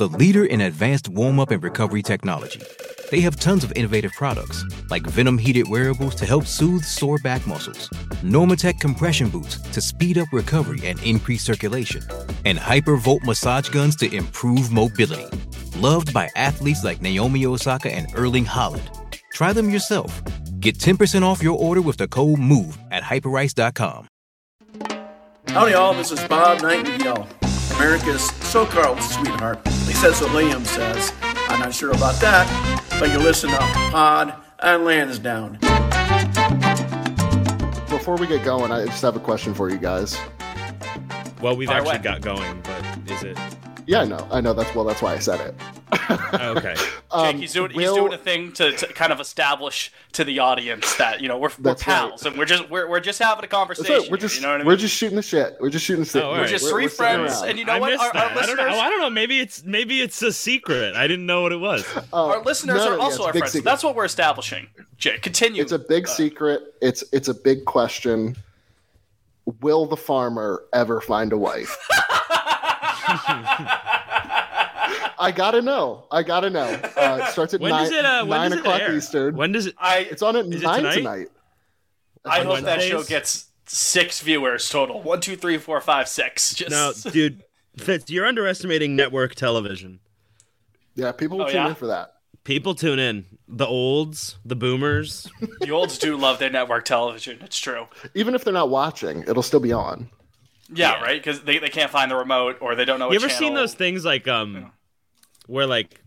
the leader in advanced warm up and recovery technology. They have tons of innovative products, like Venom heated wearables to help soothe sore back muscles, Normatec compression boots to speed up recovery and increase circulation, and Hypervolt massage guns to improve mobility. Loved by athletes like Naomi Osaka and Erling Haaland. Try them yourself. Get 10% off your order with the code MOVE at hyperice.com. Howdy, y'all. This is Bob Nightingale, America's so-called sweetheart. At least that's what Liam says. I'm not sure about that, but you listen up. Pod On Lansdowne. Before we get going, I just have a question for you guys. Well, we've Fire actually away. got going, but is it? Yeah, I know. I know. That's well. That's why I said it. Oh, okay. Jake, um, he's doing he's will- doing a thing to, to kind of establish to the audience that you know we're, we're That's right. pals and we're just we're, we're just having a That's conversation. right. We're just you know what I we're just shooting the shit. We're just shooting the shit. Oh, all we're right. just We're- three we're friends, and you know I what? missed Our, that. our I don't know. listeners, I don't know. Maybe it's maybe it's a secret. I didn't know what it was. Oh, our listeners no, are yeah, also it's a our friends. secret. That's what we're establishing. Jake, continue. It's a big uh, secret. It's it's a big question. Will the farmer ever find a wife? I gotta know. I gotta know. Uh, it starts at When nine, does it? Uh, when nine does it o'clock air? Eastern. When does it? I It's on at nine tonight? tonight. I hope that show gets six viewers total. One, two, three, four, five, six. Just No, dude, Fitz, you're underestimating network television. Yeah, people will Oh, tune yeah? in for that. People tune in. The olds, the boomers. the olds do love their network television. It's true. Even if they're not watching, it'll still be on. Yeah, Yeah. right. Because they, they can't find the remote or they don't know. you what ever seen those things like um, where like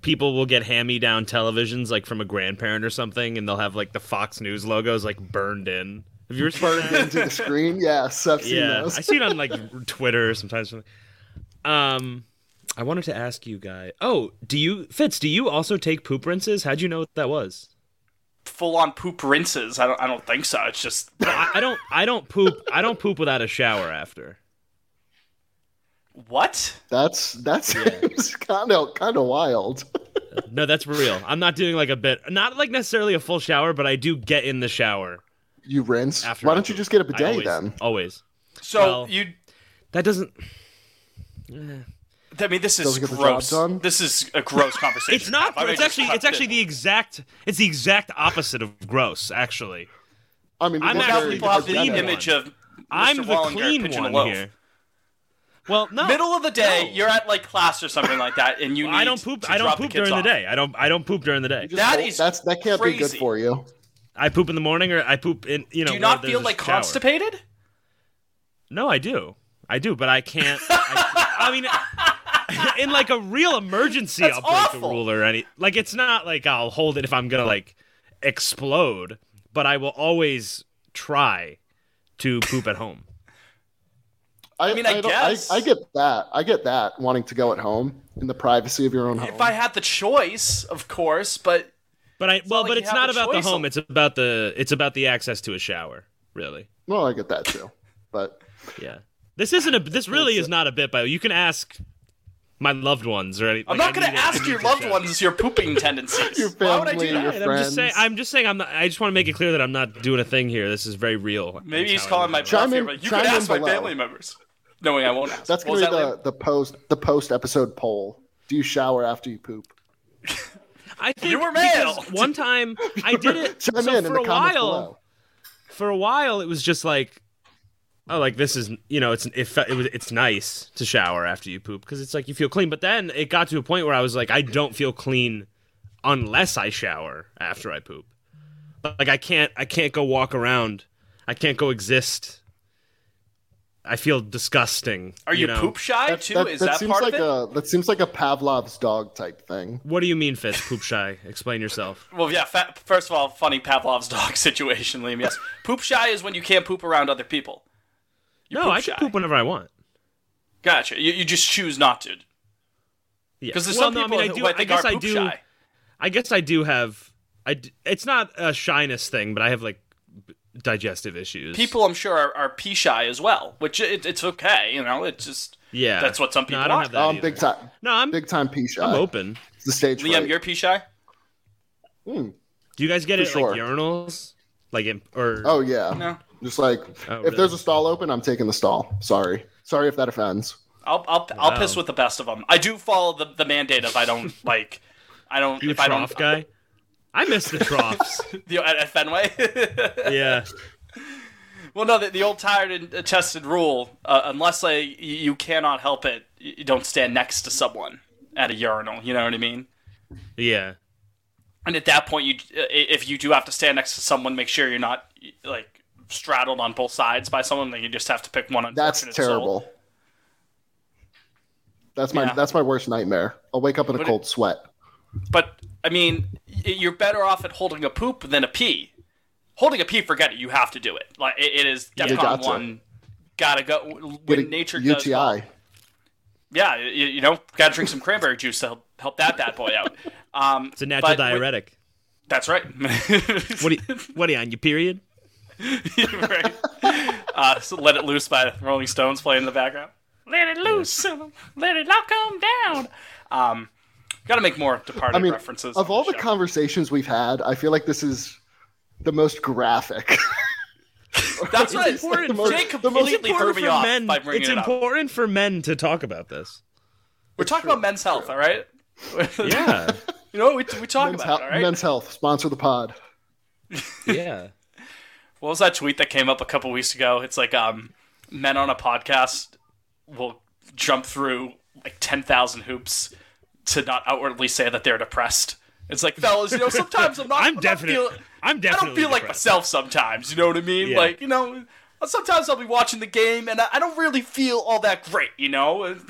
people will get hand-me-down televisions like from a grandparent or something, and they'll have like the Fox News logos like burned in. Have you ever seen Burned into the screen. Yes, I've seen yeah, those. I see it on like Twitter sometimes. Um, I wanted to ask you guy. Oh, do you Fitz? Do you also take poop rinses? How'd you know what that was? full on poop rinses. I don't. I don't think so. It's just I, I don't. I don't poop. I don't poop without a shower after. What? That's that's kind of kind of wild. No, that's real. I'm not doing like a bit. Not like necessarily a full shower, but I do get in the shower You rinse. after. Why don't you just get a bidet always, then? Always. So Well- you. That doesn't. I mean, this is Doesn't get the job gross. This is a gross conversation. It's not. I It's actually. cut It's actually it. the exact. It's the exact opposite of gross. Actually, I mean, I'm that's Now actually very people have the clean image of. Mr. I'm the clean pitching a one here. Well, no. Middle of the day, No. you're at like class or something like that, and you need. I don't poop. To I don't poop the kids during the day. I don't. I don't poop during the day. You just That that's that can't be good for you. I poop in the morning, or I poop in. You know. Do you not where feel like shower. constipated? No, I do. I do, but I can't. I, I mean, in like a real emergency, That's I'll break awful. the rule or any. Like it's not like I'll hold it if I'm gonna like explode, but I will always try to poop at home. I, mean, I don't- guess. I, get that. I get that wanting to go at home in the privacy of your own home. If I had the choice, of course, but But I well, but you it's not about the choice. home. It's about the it's about the access to a shower. Really, well, I get that too. But yeah. This isn't a. This really is not a bit. By you can ask my loved ones or anything. I'm like, not going to need it- I ask your loved show. ones your pooping tendencies. Your Why would I family, do your that? And I'm just saying. I'm just saying. I'm not. I just want to make it clear that I'm not doing a thing here. This is very real. Maybe That's he's how I calling my live. bluff Chime here, in- but you chime could in ask my below. family members. Knowing I won't ask. That's gonna be that, the, Liam? the post the post episode poll. Do you shower after you poop? I think You were male. One time I did it. Chime so in in for the a while, below. for a while, it was just like, oh, like this is you know, it's it, fe- it was it's nice to shower after you poop because it's like you feel clean. But then it got to a point where I was like, I don't feel clean unless I shower after I poop. Like I can't I can't go walk around. I can't go exist. I feel disgusting. Are you, know? poop shy That, too? that- Is that that seems part like of it? a that seems like a Pavlov's dog type thing. What do you mean, Fitz? Poop shy? Explain yourself. Well, yeah. Fa- first of all, funny Pavlov's dog situation, Liam. Yes, poop shy is when you can't poop around other people. You no, poop I shy. poop whenever I want. Gotcha. You, you just choose not to. Yeah. Because there's Well, some no, I people mean, I who do- I I think guess are I poop do- shy. I guess I do have. I d- it's not a shyness thing, but I have like b- digestive issues. People, I'm sure, are, are pee shy as well, which it, it's okay. You know, it's just yeah, that's what some No, people I don't are. have that. Um, either. big time, No, I'm big time pee shy. I'm open. It's the stage. Liam, fright. you're pee shy. Hmm. Do you guys get For it sure. like urinals, like in, or Oh yeah. No. Just like Oh, if really? there's a stall open, I'm taking the stall. Sorry. Sorry if that offends. I'll I'll, I'll Wow. piss with the best of them. I do follow the, the mandate of I don't like. I don't. you a if I trough don't, guy? I miss the troughs. The, at, at Fenway. yeah, well, no, the, the old tired and tested rule: uh, unless like you, you cannot help it, you you don't stand next to someone at a urinal. You know what I mean? yeah. And at that point, you if you do have to stand next to someone, make sure you're not like straddled on both sides by someone. Then you just have to pick one. That's unfortunate soul. terrible. That's my Yeah. that's my worst nightmare. I'll wake up in a But it- cold sweat. But I mean, you're better off at holding a poop than a pee. Holding a pee, forget it. You have to do it. Like it, it is You DEFCON gotcha. one. Gotta go when Get a nature UTI. does. well. Yeah, you, you know, gotta drink some cranberry juice to help, help that bad boy out. Um, It's a natural but when- diuretic. That's right. What are you, what are you on your period? right. Uh, so let it loose by Rolling Stones playing in the background. Let it loose, let it all come down. Um, gotta make more departed I mean, references. of all the the conversations we've had, I feel like this is the most graphic. that's right. important the most- Jake the most completely threw Important me for off men. by bringing It's it up. important for men to talk about this. We're talking about men's health, all right? Yeah, you know, we, we talk men's, about hel- it, all right? men's health sponsor the pod. yeah. What was that tweet that came up a couple weeks ago? It's like um, men on a podcast will jump through like ten thousand hoops to not outwardly say that they're depressed. It's like, fellas, you know, sometimes I'm not. I'm I'm definitely. Not feel, I'm I don't feel like myself sometimes. You know what I mean? Yeah. Like, you know, sometimes I'll be watching the game and I I don't really feel all that great. You know?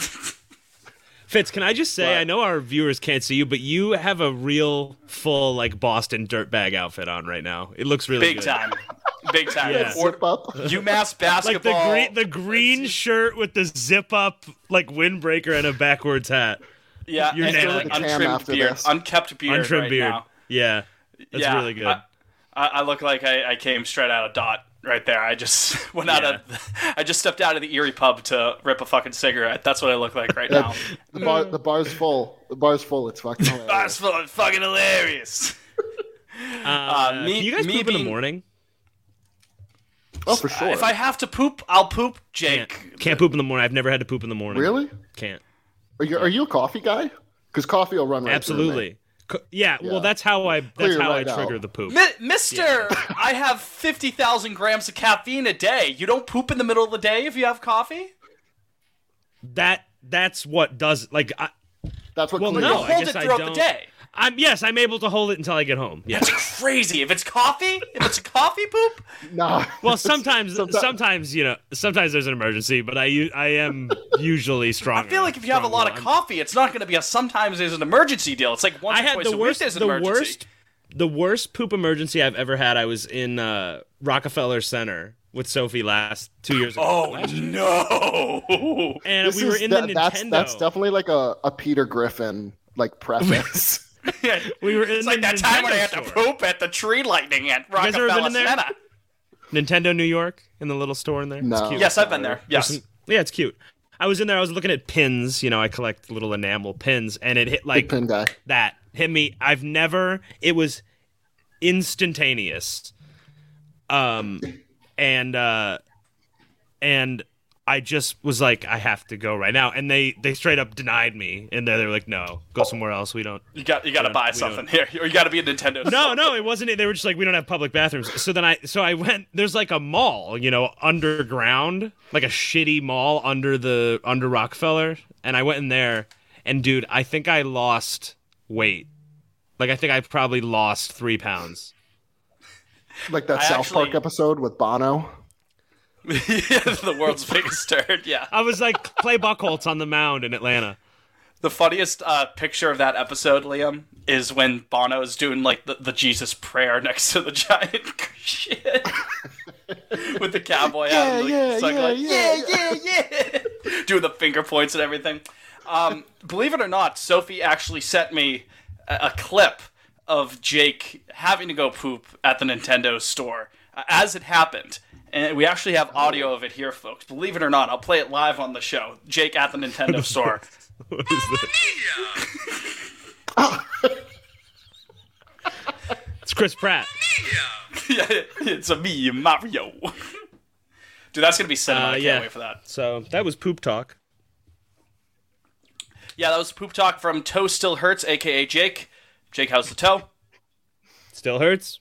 Fitz, can I just say, What? I know our viewers can't see you, but you have a real full like Boston dirtbag outfit on right now. It looks really Big good. time, big time. Yeah. Or Zip up. UMass Like the basketball. green, the green shirt with the zip up like windbreaker and a backwards hat, yeah, you're and nailing like it. Untrimmed beard, this. unkept beard, untrimmed right beard. now. Yeah, that's yeah, really good. I, I, I look like I, I came straight out of Dot right there. I just went out Yeah. of, I just stepped out of the Erie pub to rip a fucking cigarette. That's what I look like right now. The bar the bar's full. The bar's full. It's fucking hilarious. That's fucking fucking hilarious. uh, me- can you guys me poop in the morning? Oh, for sure. If I have to poop, I'll poop, Jake. Can't, can't poop in the morning. I've never had to poop in the morning. really? Can't. Are you are you a coffee guy? Because coffee will run right through me. Absolutely. Co- Yeah, Yeah. well, that's how I. That's Clear how right I trigger out. the poop. Mi- Mister, I have fifty thousand grams of caffeine a day. You don't poop in the middle of the day if you have coffee. That that's what does like. I, That's what Well, no, you. I hold guess it I throughout the don't- day. I'm yes, I'm able to hold it until I get home. Yeah. That's crazy. If it's coffee, if it's a coffee poop, No. Well, sometimes, Sometimes- sometimes you know, sometimes there's an emergency, but I I am usually strong. I feel like if you have a lot of coffee, it's not going to be a sometimes there's an emergency deal. It's like once I or had twice the a worst, week there's an the emergency. worst, the worst poop emergency I've ever had. I was in uh, Rockefeller Center with Sophie last two years ago. Oh Last year. no! and This we were in that- the that's Nintendo. that's definitely like a, a Peter Griffin like preface. we were in It's the like that time when I had to store. poop at the tree lightning at guys Rockefeller? Center. Nintendo New York in the little store in there. No. It's cute. Yes, I've been there. Yes. some- yeah, it's cute. I was in there. I was looking at pins. You know, I collect little enamel pins, and it hit Big like pin guy. that. Hit me. I've never. It was instantaneous. Um, and uh, and I just was like, I have to go right now, and they they straight up denied me, and they they were like, no, go somewhere else. We don't. You got you got to buy something here, or you got to be a Nintendo. No, no, it wasn't. They were just like, we don't have public bathrooms. So then I, so I went. There's like a mall, you know, underground, like a shitty mall under the under Rockefeller, and I went in there, and dude, I think I lost weight. Like I think I probably lost three pounds. Like that I South actually- Park episode with Bono. the world's biggest turd. Yeah. I was like Clay Buchholz on the mound in Atlanta. The funniest uh, picture of that episode, Liam, is when Bono is doing like the, the Jesus prayer next to the giant shit with the cowboy hat. and, like, yeah, sung, yeah, like, yeah. yeah, yeah, yeah, doing the finger points and everything. Um, believe it or not, Sophie actually sent me a, a clip of Jake having to go poop at the Nintendo store uh, as it happened. And we actually have audio of it here, folks. Believe it or not, I'll play it live on the show. Jake at the Nintendo store. What is this? it's Chris Pratt. yeah, it's a me, Mario. Dude, that's gonna be cinema. Uh, I can't wait for that. So that was poop talk. Yeah, that was poop talk from Toe Still Hurts, aka Jake. Jake, how's the toe? Still hurts.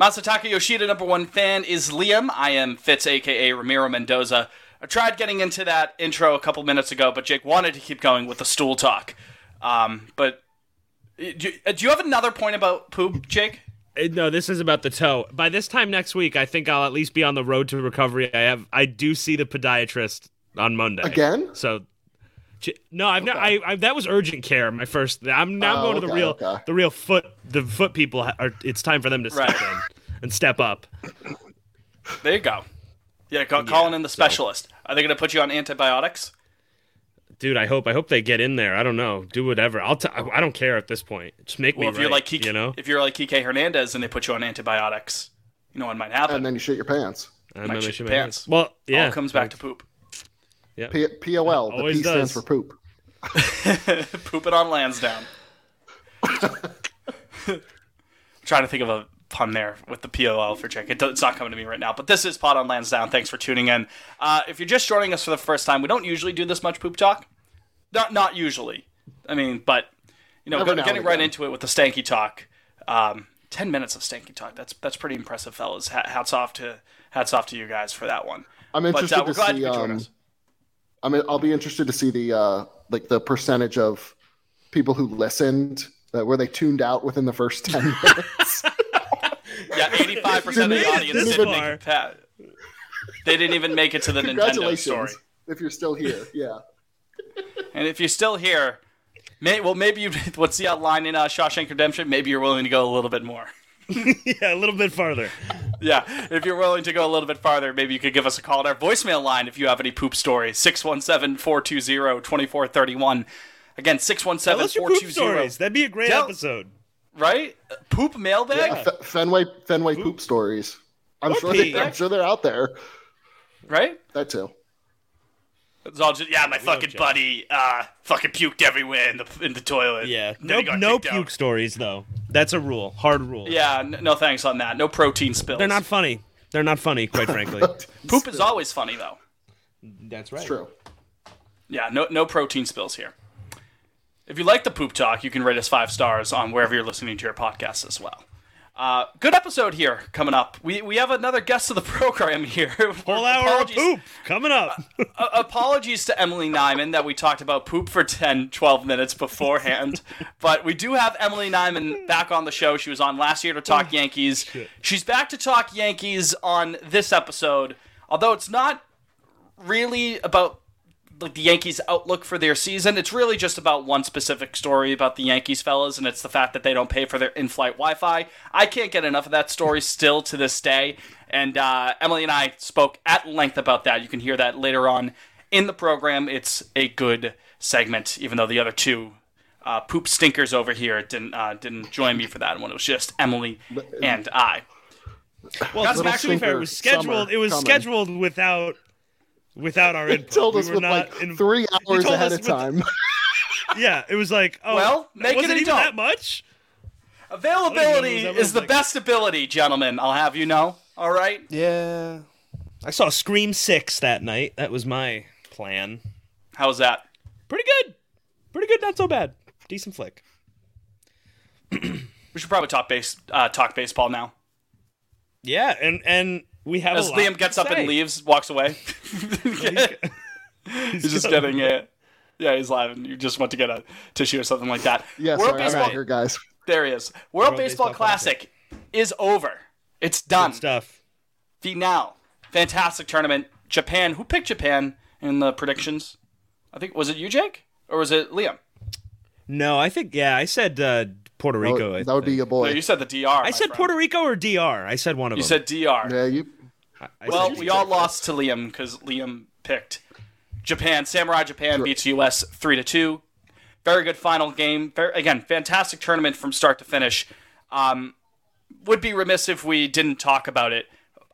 Masataka Yoshida, number one fan, is Liam. I am Fitz, aka Ramiro Mendoza. I tried getting into that intro a couple minutes ago, but Jake wanted to keep going with the stool talk. Um, but uh, do you, uh, do you have another point about poop, Jake? Uh, No, this is about the toe. By this time next week, I think I'll at least be on the road to recovery. I have, I do see the podiatrist on Monday Again? So, j- no, I've not. I, I that was urgent care. My first. I'm now Oh, going to the real, okay. the real foot. The foot people are. It's time for them to step Right. in and step up. There you go. Yeah, ca- calling in the specialist. Are they going to put you on antibiotics? Dude, I hope. I hope they get in there. I don't know. Do whatever. I'll. T- I don't care at this point. Just make Well, me if you're right, like Kike, you know. if you're like Kike Hernandez and they put you on antibiotics, you know what might happen. And then you shit your pants. And might then they shit your make- pants. Well, yeah. All comes back to poop. P- POL. The Always P stands for poop. Poop it on Lansdowne. trying to think of a pun there with the POL for Jake. It do- It's not coming to me right now. But this is Pod on Lansdowne. Thanks for tuning in. Uh, if you're just joining us for the first time, we don't usually do this much poop talk. Not not usually. I mean, but you know, go, getting and right into it with the stanky talk. Um, Ten minutes of stanky talk. That's that's pretty impressive, fellas. Ha- Hats off to hats off to you guys for that one. I'm But interested uh, we're to glad see. you could join Um, us. I mean, I'll be interested to see the uh, like the percentage of people who listened uh, where they tuned out within the first ten minutes. Yeah, eighty-five percent of the audience didn't far. make it past. They didn't even make it to the Nintendo Congratulations story. if you're still here. Yeah. And if you're still here, may, well, maybe you. What's the outline in uh, Shawshank Redemption? Maybe you're willing to go a little bit more. yeah, a little bit farther. Yeah, if you're willing to go a little bit farther, maybe you could give us a call at our voicemail line if you have any poop stories. 617-420-2431. Again, Tell us your poop 617-420. stories. That'd be a great Tell- episode. Right? Poop mailbag? F- Fenway Fenway poop stories. I'm Or sure they, I'm sure they're out there. Right? That too. It's all just, yeah, my fucking buddy uh, fucking puked everywhere in the, in the toilet. Yeah, Then no, no kicked out. puke stories though. That's a rule, hard rule. Yeah, n- no thanks on that. No protein spills. they're not funny. They're not funny, quite frankly. Poop is always funny, though. That's right. True. Yeah, no no protein spills here. If you like the poop talk, you can rate us five stars on wherever you're listening to your podcast as well. Uh, good episode here coming up. We we have another guest of the program here. Whole hour of poop coming up. uh, apologies to Emily Nyman that we talked about poop for 10, 12 minutes beforehand. but we do have Emily Nyman back on the show. She was on last year to talk Yankees. She's back to talk Yankees on this episode, although it's not really about like the Yankees' outlook for their season. It's really just about one specific story about the Yankees fellas, and it's the fact that they don't pay for their in-flight Wi-Fi. I can't get enough of that story still to this day, and uh, Emily and I spoke at length about that. You can hear that later on in the program. It's a good segment, even though the other two uh, poop stinkers over here didn't uh, didn't join me for that one. It was just Emily and I. Well, Got to be fair, it was scheduled. It was coming. scheduled without without our input. Told We us were with not like in- three hours told ahead us of with- time. Yeah, it was like, oh, Well, make was it it even that much? Availability That is was the like- best ability, gentlemen. I'll have you know. All right. Yeah. I saw Scream Six that night. That was my plan. How was that? Pretty good. Pretty good. Not so bad. Decent flick. We should probably talk base uh, talk baseball now. Yeah, and and we have As a Liam gets to up and leaves, walks away. he's just getting it. Yeah, he's laughing. You just want to get a tissue or something like that. yeah, World sorry, I'm Baseball. out here, guys. There he is. World, World Baseball, Baseball Classic, is over. It's done. Good stuff. The now fantastic tournament. Japan. Who picked Japan in the predictions? I think was it you, Jake, or was it Liam? No, I think yeah. I said uh, Puerto That Rico. would, that would be your boy. No, you said the DR. I said friend. Puerto Rico or DR. I said one of You them. You said DR. yeah, you. I Well, we all lost to Liam because Liam picked Japan. Samurai Japan beats US three to two. Very good final game. Very, again, fantastic tournament from start to finish. Um, would be remiss if we didn't talk about it.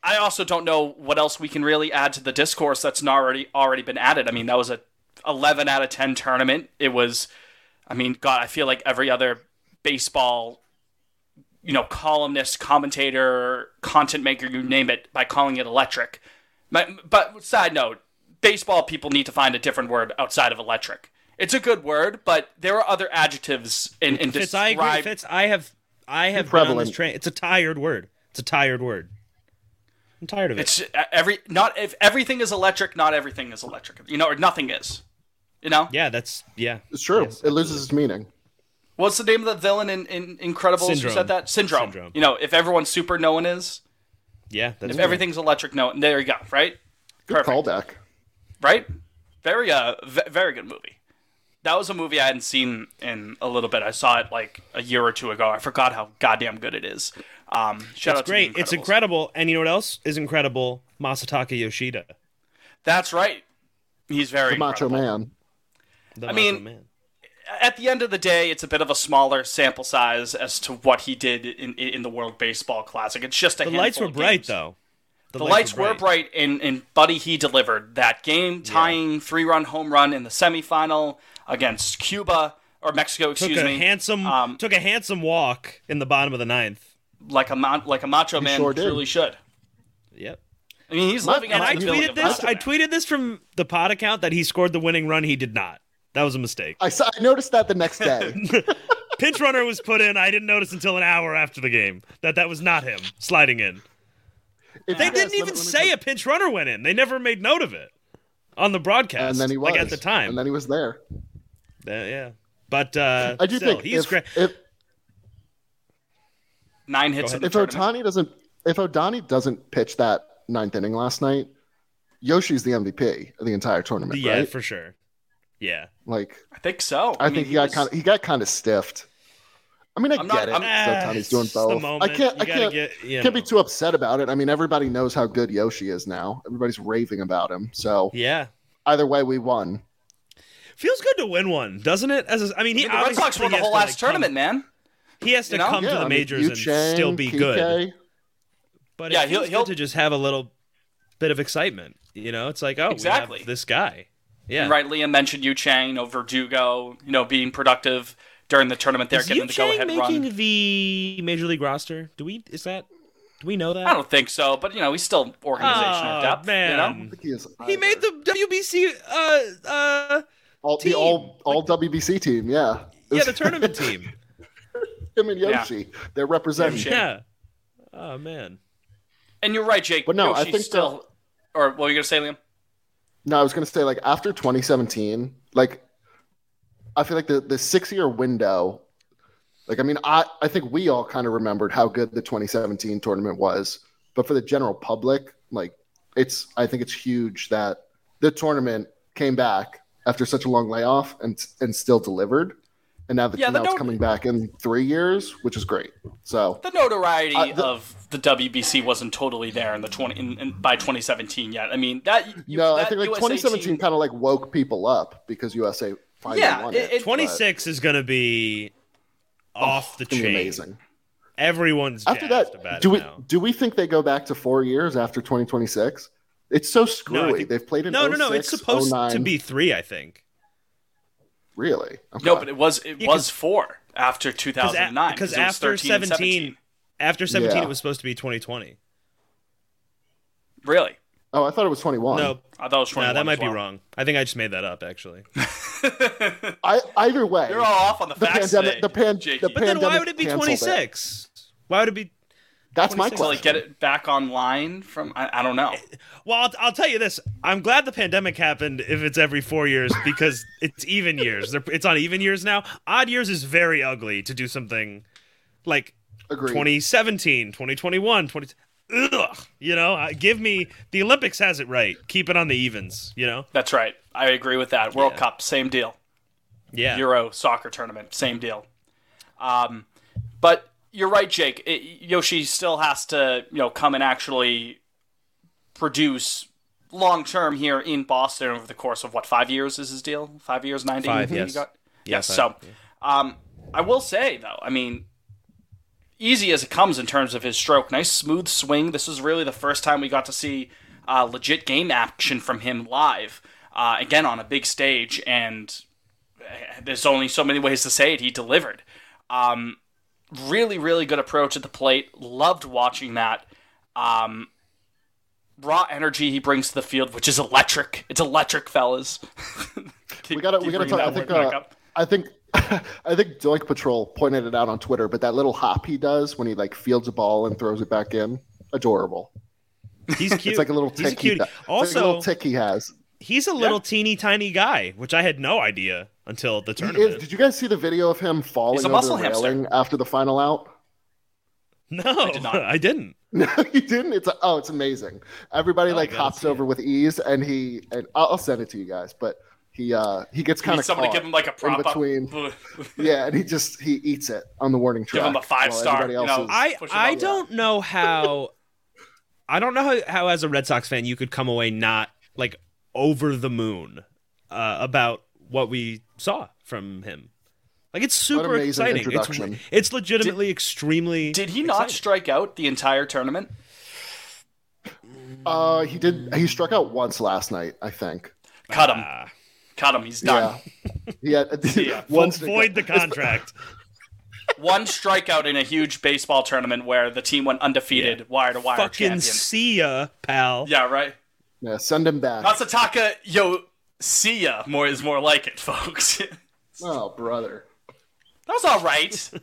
I also don't know what else we can really add to the discourse that's not already already been added. I mean, that was a 11 out of 10 tournament. It was, I mean, God, I feel like every other baseball you know, columnist, commentator, content maker, you name it, by calling it electric. But, but side note, baseball people need to find a different word outside of electric. It's a good word, but there are other adjectives in, in Fitz, I agree. describe. Fitz, I have, I have been on prevalent. this train. It's a tired word. It's a tired word. I'm tired of it. It's uh, every not if everything is electric, not everything is electric. You know, or nothing is. You know, yeah, that's yeah. It's true. Yes, it loses its meaning. What's the name of the villain in, in Incredibles? Who said that? Syndrome. Syndrome. You know, if everyone's super, no one is. Yeah, that's If true. everything's electric, no. There you go. Right. Good Perfect. callback. right? Very uh, v- very good movie. That was a movie I hadn't seen in a little bit. I saw it like a year or two ago. I forgot how goddamn good it is. Um, shout It's out great. to It's incredible. And you know what else is incredible? Masataka Yoshida, That's right. He's very The Macho. Man. the I Macho mean, Man. At the end of the day, it's a bit of a smaller sample size as to what he did in in the World Baseball Classic. It's just a The lights were of bright games. though. The, lights, were bright, and, and Buddy he delivered that game tying three run home run in the semifinal against Cuba or Mexico, Took excuse a me. handsome Um, took a handsome walk in the bottom of the ninth. like a like a macho man sure did. truly should. Yep. I mean, he's My- living And I tweeted this. I tweeted this from the pod account that he scored the winning run. He did not. That was a mistake. I saw. I noticed that the next day. Pinch runner was put in. I didn't notice until an hour after the game that that was not him sliding in. If They didn't let even me- let me say put- a pinch runner went in. They never made note of it on the broadcast. And then he was like at the time. And then he was there. Uh, yeah, but uh, I do still, think he's if, great. if nine hits in the if tournament. Otani doesn't if Otani doesn't pitch that ninth inning last night, Yoshi's the MVP of the entire tournament, yeah, right? for sure. Yeah, Like I think so. I, mean, think he, got was- kind of he got kind of stiffed. I mean, I I'm get not- it. I'm- Otani's doing it's both. I can't. You I can't. get- you can't be too upset about it. I mean, everybody knows how good Yoshi is now. Everybody's raving about him. So yeah. either way, we won. Feels good to win one, doesn't it? As a, I mean, he I mean, the Red obviously Sox won the whole last like, tournament, come, man. He has to You know? come Yeah, to the I mean, majors Yu and Chang, still be PK, good. But Yeah, it he'll- feels he'll- to just have a little bit of excitement. You know, it's like, oh, Exactly. we have this guy. Yeah, And right, Liam mentioned Yu Chang, you know, Verdugo, you know, being productive during the tournament there, Is getting Yu the go-ahead run. making run. the major league roster? Do we? Is that? Do we know that? I don't think so, but you know, he's still organizational Oh, depth. man. You know, he is. He made the WBC. Uh, uh, all, the team. all all WBC team. Yeah. yeah, the tournament team. Him and Yeah. Yoshi. They're representing. Yeah. Oh man. and you're right, Jake. But no, I think still. Or what were you gonna say, Liam? No, I was gonna say like after 2017, like I feel like the the six year window, like I mean, I I think we all kind of remembered how good the 2017 tournament was, but for the general public, like it's I think it's huge that the tournament came back after such a long layoff and and still delivered, and now, the, Yeah, the now it's coming back in three years, which is great. So The notoriety the- of the WBC wasn't totally there in the 20 in, in, by 2017 yet. I mean, that you, no, I think like USA 2017 team- kind of like woke people up because USA finally Yeah, won it- it. it- Twenty six is gonna be oh, off the It's gonna be chain. amazing. Everyone's After that, about do it we now. do we think they go back to four years after 2026? It's so No, screwy. think- They've played in no, no, no. It's oh supposed to oh be three, I think. really. Okay. No, but it was it Yeah, was 'cause- four after 2009 Because it was after 13 and 17, after 17, Yeah. it was supposed to be 2020. Really? oh, I thought it was 21. No, I thought it was no, 21. that might as be wrong. I think I just made that up, actually. I, either way, You're all off on the, the facts pandemic. today, The pan. Jakey. The But then why would it be canceled 26? Why would it be? That's my 26? to question. like get it back online from I, I don't know. Well, I'll, I'll tell you this. I'm glad the pandemic happened if it's every four years because it's even years. They're, it's on even years now. Odd years is very ugly to do something like Agreed. 2017, 2021, 20. Ugh, you know, give me the Olympics has it right. Keep it on the evens. You know, That's right. I agree with that. World Yeah. Cup, same deal. yeah. Euro soccer tournament, same deal. Um, but you're right, Jake. It, Yoshi still has to, you know, come and actually produce long term here in Boston over the course of what five years is his deal? Five years, ninety. Five, He yes. got- Yeah, yes. five, So, um, I will say though, I mean, easy as it comes in terms of his stroke. Nice smooth swing. This is really the first time we got to see uh, legit game action from him live. Uh, again on a big stage, and uh, there's only so many ways to say it. He delivered. Um, really, really good approach at the plate. Loved watching that. Um, raw energy he brings to the field, which is electric. It's electric, fellas. we gotta we gotta talk. I think uh, I think I think Doink Patrol pointed it out on Twitter, but that little hop he does when he like fields a ball and throws it back in, adorable. He's cute. It's like a little He's a tick. he cutie. does. It's like a Also, little tick he has. he's a little teeny tiny guy, which I had no idea until the He tournament. is, did you guys see the video of him falling a over muscle the hamster. railing after the final out? no, I, did not. I didn't. No, you didn't. It's oh, it's amazing. Everybody oh, like hops see over with ease, and he and I'll, I'll send it to you guys. But he uh he gets kind Need of somebody give him like a prop up. between. yeah, and he just he eats it on the warning track. Give him a five star, you know. I I up. don't know how. I don't know how, how as a Red Sox fan you could come away not like over the moon uh, about what we saw from him. Like it's super amazing exciting. It's introduction. it's legitimately extremely. Did he not exciting. strike out the entire tournament? Uh, he did. He struck out once last night, I think. Cut him. Ah, Cut him. He's done. Yeah. He had ya. one vo- void the contract. One strikeout in a huge baseball tournament where the team went undefeated, wire to wire Fucking champion. see ya, pal. Yeah, right. Yeah, send him back. Masataka, yo, see ya. More is more like it, folks. Oh, brother. That was all right.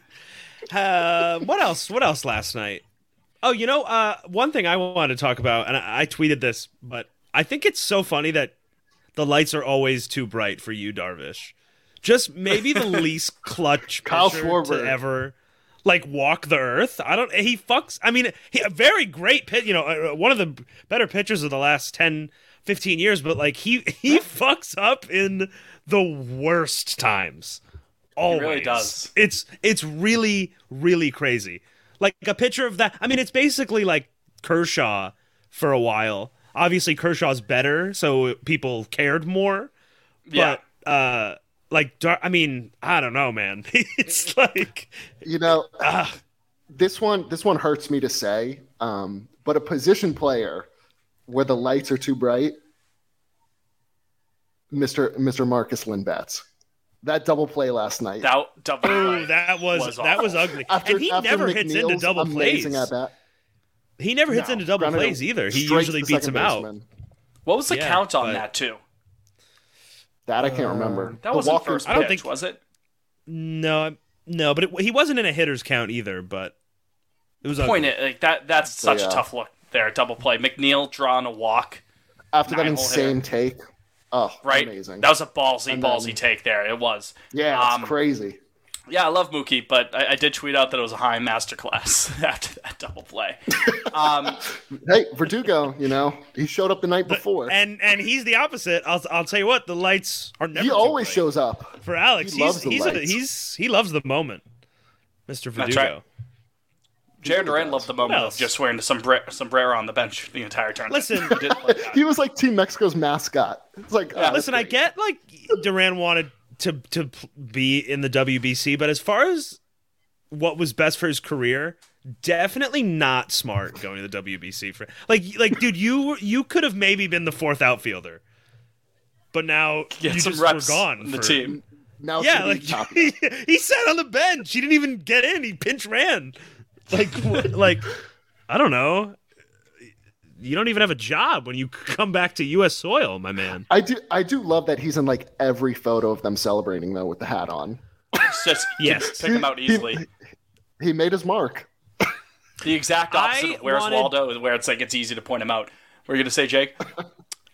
Uh, what else? What else last night? Oh, you know, uh, one thing I wanted to talk about, and I, I tweeted this, but I think it's so funny that the lights are always too bright for you, Darvish. Just maybe the least clutch Kyle pitcher Schwarber. to ever like walk the earth. I don't. He fucks. I mean, he, a very great pit. You know, uh, one of the better pitchers of the last 10, 15 years. But like he he fucks up in the worst times. Always really does. It's it's really really crazy. Like a picture of that. I mean, it's basically like Kershaw for a while. Obviously, Kershaw's better, so people cared more. Yeah. But uh, like, Dar- I mean, I don't know, man. it's like You know, this one this one hurts me to say, um, but a position player where the lights are too bright, Mister Mister Markus Lynn Betts, that double play last night. That double Ooh, that was, was that was ugly. after, and he after never hits into McNeil's double plays. amazing at bat. He never hits No, into double grounded plays either. He usually beats second him out. What was the Yeah, count on but- that too? That I can't remember. Uh, That wasn't Walker- first I don't pitch, think- was it? No, no, but it, he wasn't in a hitter's count either. But it was a Point it like that. That's such yeah. a tough look there. Double play. McNeil drawing a walk. after that nine hole insane take. Oh, Right. amazing. That was a ballsy, And ballsy then- take there. It was. yeah, um, it's crazy. Yeah, I love Mookie, but I, I did tweet out that it was a high masterclass after that double play. Um, Hey, Verdugo, you know he showed up the night before. And and he's the opposite. I'll I'll tell you what. The lights are never. he too always bright. shows up. for Alex. he he's loves the he's, a, he's he loves the moment, Mister That's Verdugo. right. Jarren Duran loved the moment of else? just wearing the sombre- sombrero on the bench the entire tournament. Listen. He did like that. He was like Team Mexico's mascot. It's like, ah, Listen, I get like Duran wanted to to be in the WBC, but as far as what was best for his career, definitely not smart going to the WBC for like like dude, you you could have maybe been the fourth outfielder. But now Get you some just reps were gone in the for- team. Now Yeah, like he, he sat on the bench. He didn't even get in. He pinch ran. Like what- like I don't know. You don't even have a job when you come back to U.S. soil, my man. I do I do love that he's in like every photo of them celebrating though with the hat on. It's just Yes. pick him out easily. He made his mark. The exact opposite I of Where's wanted- Waldo, where it's like it's easy to point him out. What are you gonna say, Jake?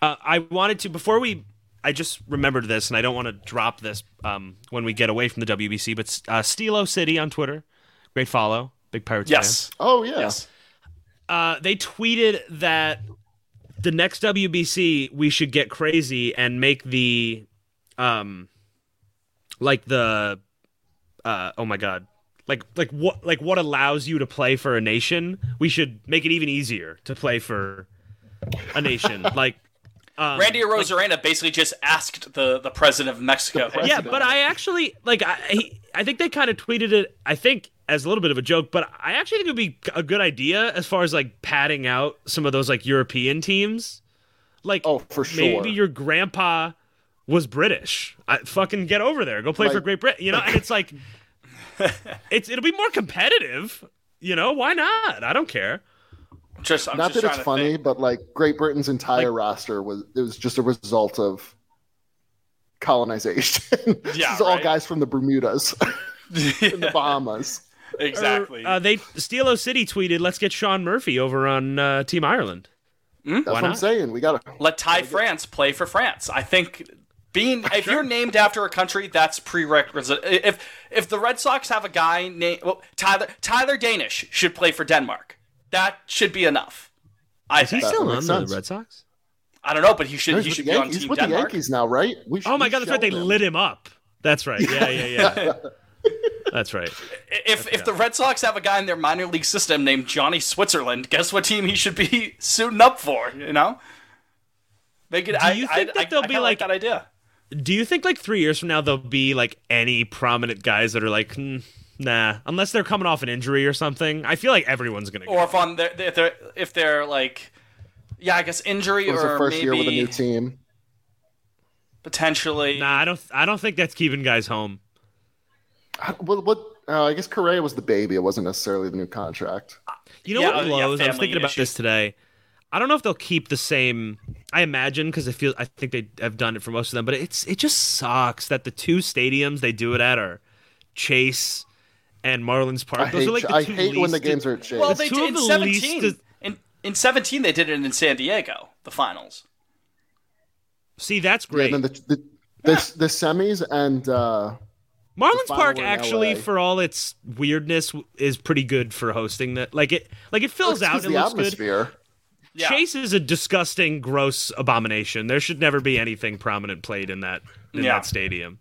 Uh, I wanted to before we. I just remembered this, and I don't want to drop this um, when we get away from the WBC. But uh, Steelo City on Twitter, great follow, big Pirates Yes. Oh yeah. Yes. Fan. Uh, they tweeted that the next WBC we should get crazy and make the, um, like the, uh, oh my god, like like what like what allows you to play for a nation? We should make it even easier to play for a nation, like. Um, Randy Arozarena basically just asked the, the president of Mexico. The hey, yeah, but I actually like I he, I think they kind of tweeted it. I think as a little bit of a joke, but I actually think it would be a good idea as far as like padding out some of those like European teams. Like, Oh, for sure. maybe your grandpa was British. I, fucking get over there, go play for Great Britain. You know, and it's like it's it'll be more competitive. You know, why not? I don't care. just, I'm Not just that it's funny, think. but like Great Britain's entire roster was it was just a result of colonization. this Yeah, is all right. guys from the Bermudas and the Bahamas. exactly. Uh, they Steelo City tweeted, "Let's get Sean Murphy over on uh, Team Ireland." That's what I'm saying. We gotta Let Ty France play for France. I think being if you're named after a country, that's prerequisite. If if the Red Sox have a guy named well, Tyler Tyler Danish should play for Denmark. That should be enough. I Is he think. That still on the Red Sox? I don't know, but he should He's he should the be on Yankees, Team with the Denmark. Yankees now, right? We Oh we my god, that's right. They shelled lit him up. That's right. Yeah, yeah, yeah. that's right. If if the Red Sox have a guy in their minor league system named Johnny Switzerland, guess what team he should be suiting up for? You know. Make it. I, you I, think that I, they'll I be kinda like- that idea? Do you think like three years from now there'll be like any prominent guys that are like, hmm, nah, unless they're coming off an injury or something? I feel like everyone's gonna. Or go. if on their, if they're if they're like, yeah, I guess injury or the first maybe year with a new team. potentially. Nah, I don't. I don't think that's keeping guys home. I- What? what uh, I guess Correa was the baby. It wasn't necessarily the new contract. You know Yeah, what uh, yeah. I was family thinking about this today. I don't know if they'll keep the same. I imagine because I feel I think they have done it for most of them, but it's it just sucks that the two stadiums they do it at are Chase and Marlins Park. I Those hate, are like the I two hate when the games are at Chase. well, It's they two did in the least seventeen. dis- In in seventeen, they did it in San Diego, the finals. See, that's yeah, great. then the the, the, the semis and uh, Marlins Park actually, LA. for all its weirdness, is pretty good for hosting that. Like it, like it fills out. out 'cause and the looks good. Yeah. Chase is a disgusting, gross abomination. There should never be anything prominent played in that in Yeah. that stadium.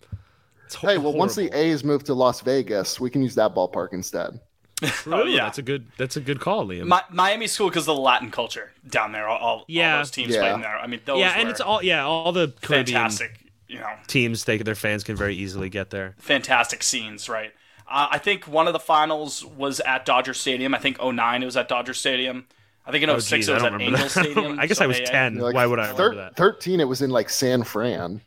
It's ho- Hey, well, once the. A's move to Las Vegas, we can use that ballpark instead. True, Oh, yeah. that's a good that's a good call, Liam. Mi- Miami's cool because of the Latin culture down there. All, all, Yeah. all those teams Yeah. playing there. I mean, those yeah, and were it's all yeah, all the Caribbean fantastic. You know, teams they their fans can very easily get there. fantastic scenes, right? Uh, I think one of the finals was at Dodger Stadium. I think 09 it was at Dodger Stadium. I think in Oh, 06 geez, it was at Angel that. Stadium. I guess so I was AA. ten. Like, Why would I thir- remember that? Thirteen, it was in like San Fran,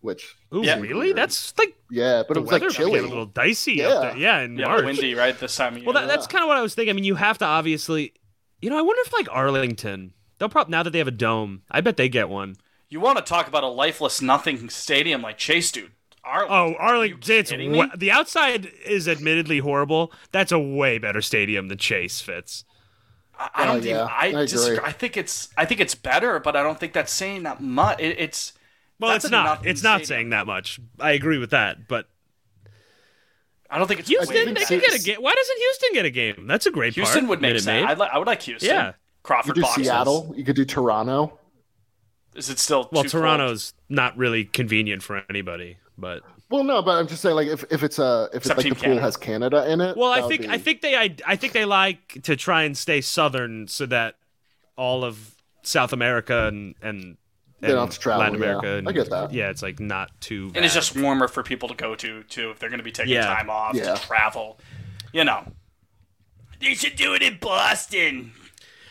which Ooh, Yeah. really? That's like yeah, but the it was like chilly. a little dicey Yeah. up there. Yeah, in Yeah, March. windy, right? This time of year. Well, that, that's kind of what I was thinking. I mean, you have to obviously, you know, I wonder if like Arlington, they'll probably now that they have a dome, I bet they get one. You want to talk about a lifeless nothing stadium like Chase, dude? Arlington. Oh, Arlington, it's kidding wa- me? the outside is admittedly horrible. That's a way better stadium than Chase Fitz. I, I Oh, don't even. yeah, I, I disagree. agree. I think it's. I think it's better, but I don't think that's saying that much. It, it's. Well, it's not. nothing It's not stadium. saying that much. I agree with that, but I don't think it's. Houston, way they better. could get a game. Why doesn't Houston get a game? That's a great Houston part. would make Minute sense. I'd li- I would like Houston. Yeah. you Crawford could do boxes. Seattle, you could do Toronto. Is it still? Well, too cold? Toronto's not really convenient for anybody, but Well, no, but I'm just saying, like, if, if it's a if it's like Team the pool has Canada in it. well, I think be- I think they I, I think they like to try and stay southern so that all of South America and and They don't and have to travel, Latin yeah. America. And, I get that. Yeah, it's like not too. and it's just warmer for people to go to too if they're going to be taking Yeah. time off Yeah. to travel. You know, they should do it in Boston.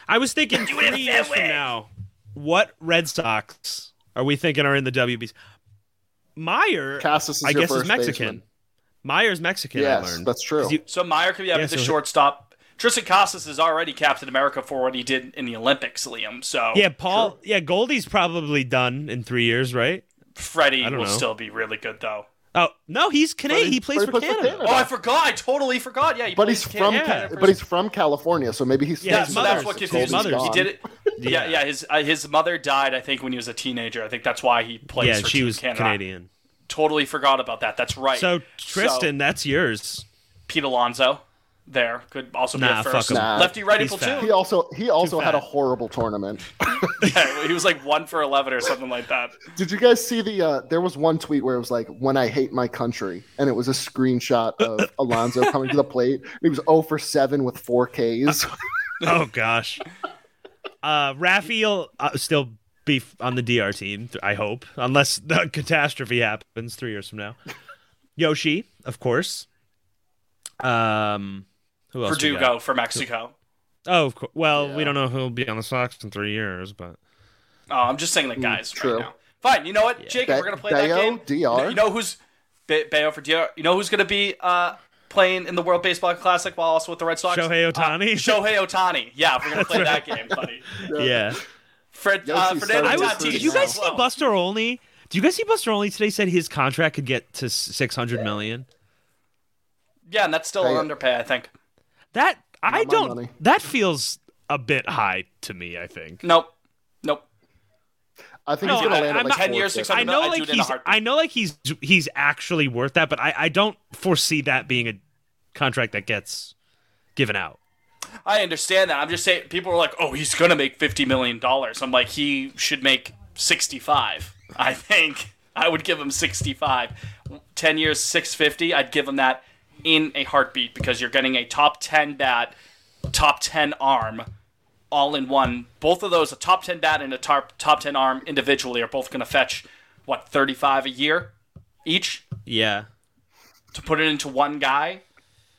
I was thinking Do it in three years from now, what Red Sox are we thinking are in the WBC? Mayer, Casas is I guess, is Mexican. baseman. Mayer's Mexican. I Yes, learned. that's true. you- So Mayer could be having Yeah, the so- shortstop. Triston Casas is already Captain America for what he did in the Olympics, Liam. So yeah, Paul. Yeah, Goldie's probably done in three years, right? Freddie I will know. still be really good though. Oh no, he's Canadian. He plays but for he plays for Canada. Canada. Oh, I forgot. I totally forgot. Yeah, he But he's from Canada. Ca- but he's from California, so maybe he's Yeah, yeah, his so that's what his confused me. He did it. Yeah, yeah. His uh, his mother died, I think, when he was a teenager. I think that's why he plays Yeah, for she Team was Canada. Canadian. Totally forgot about that. That's right. So Triston, that's yours. Pete Alonso, there could also be Nah, a first him. Nah. lefty righty He's fat. He also he also had a horrible tournament. Yeah, he was like one for eleven or something like that. Did you guys see the? Uh, there was one tweet where it was like, "When I hate my country," and it was a screenshot of Alonso coming to the plate. He was 0 for 7 with four Ks. oh gosh. Uh, Rafi will uh, still be on the DR team. I hope, unless the catastrophe happens three years from now. Yoshi, of course. Um, who else? we got? Verdugo for Mexico. Oh, of course. Well, we don't know who'll be on the Sox in three years, but Oh, I'm just saying like guys true. right now. Fine. You know what, Jacob? Ba- we're gonna play that game. DR? You know who's Ba- Bello for DR? You know who's gonna be uh, playing in the World Baseball Classic while also with the Red Sox? Shohei Ohtani? Uh, Shohei Ohtani. Yeah, we're gonna play that game, buddy. yeah. Fred uh, Fernando I was. Tatis Did you guys see Buster Olney? Do you guys see Buster Olney today? Said his contract could get to six hundred million. Yeah, and that's still Hey. an underpay, I think. That I Not my don't. money. That feels a bit high to me. I think. Nope. Nope. I think No, he's going I- to land I'm at like 10 years, 450. 600 I know I'd like it in a he's. I know like he's he's actually worth that, but I, I don't foresee that being a contract that gets given out. I understand that. I'm just saying people are like, "Oh, he's gonna make fifty million dollars." I'm like, he should make sixty-five. I think I would give him sixty-five. Ten years, six fifty. I'd give him that in a heartbeat because you're getting a top ten bat, top ten arm, all in one. Both of those, a top ten bat and a top top ten arm individually, are both gonna fetch what thirty-five a year each Yeah, to put it into one guy.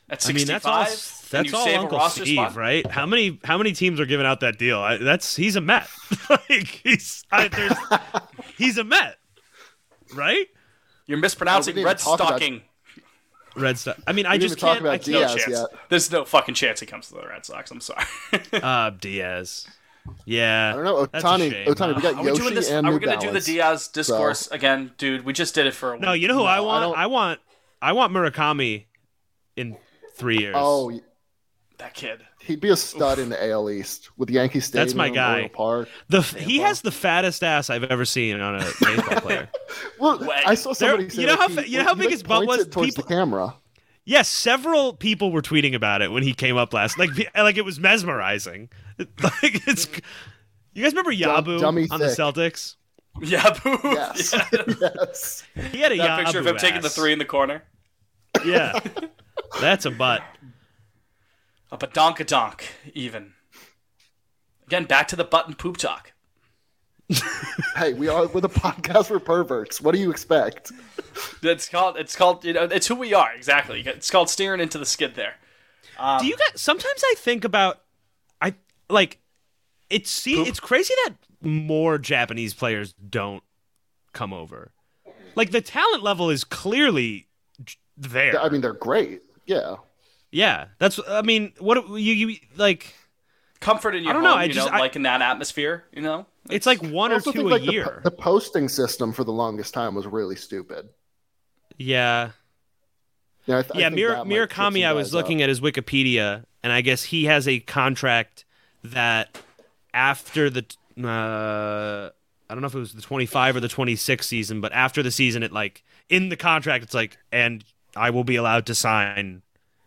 At I mean sixty-five, that's all. That's you all save Uncle roster Steve, spot. right? How many how many teams are giving out that deal? I, that's he's a Met. like he's I, he's a Met, right? You're mispronouncing Oh, we red even talk about- stocking. Red stuff. I mean, I We didn't just even talk can't. I about can't. No Diaz chance. yet. There's no fucking chance he comes to the Red Sox. I'm sorry. Uh, Diaz. Yeah. I don't know. That's Ohtani. Ohtani, we got Are we Yoshi doing this? and Are we gonna do the Diaz discourse again, dude? We just did it for a while. No, week. you know who I I want? don't- I, want. I want Murakami in three years. Oh, that kid. he'd be a stud in the AL East with Yankee Stadium. That's my guy. Park. the he has the fattest ass I've ever seen on a baseball player. Well, Wait. I saw somebody There- say you know like, how he- you know how big like, his butt was? it towards People- the camera. Yes, several people were tweeting about it when he came up last. Like, like it was mesmerizing. Like it's. You guys remember Dum- Yabu dummy on the. Celtics? Yeah, boo. Yes, Yeah. yes. He had a That Yabu picture of him taking the three in the corner. Yeah, that's a butt. Oh, a badonkadonk, even. Again, back to the button poop talk. Hey, we are with a podcast for perverts. What do you expect? It's called. It's called. You know, it's who we are. Exactly. It's called steering into the skid. There. Do you guys? Sometimes I think about, I like, it's see, it's crazy that more Japanese players don't come over. Like the talent level is clearly there. I mean, they're great. Yeah. Yeah, that's. I mean, what you you like? Comfort in your I don't home. know, I you just- know, I- like in that atmosphere. You know. It's like one I or two think a like year. po- the posting system for the longest time was really stupid. yeah. Yeah, I th- yeah, think Mir- that might trip some Murakami. I was guys looking up. at his Wikipedia, and I guess he has a contract that after the uh, I don't know if it was the 25 or the 26 season, but after the season, it like in the contract, it's like, and I will be allowed to sign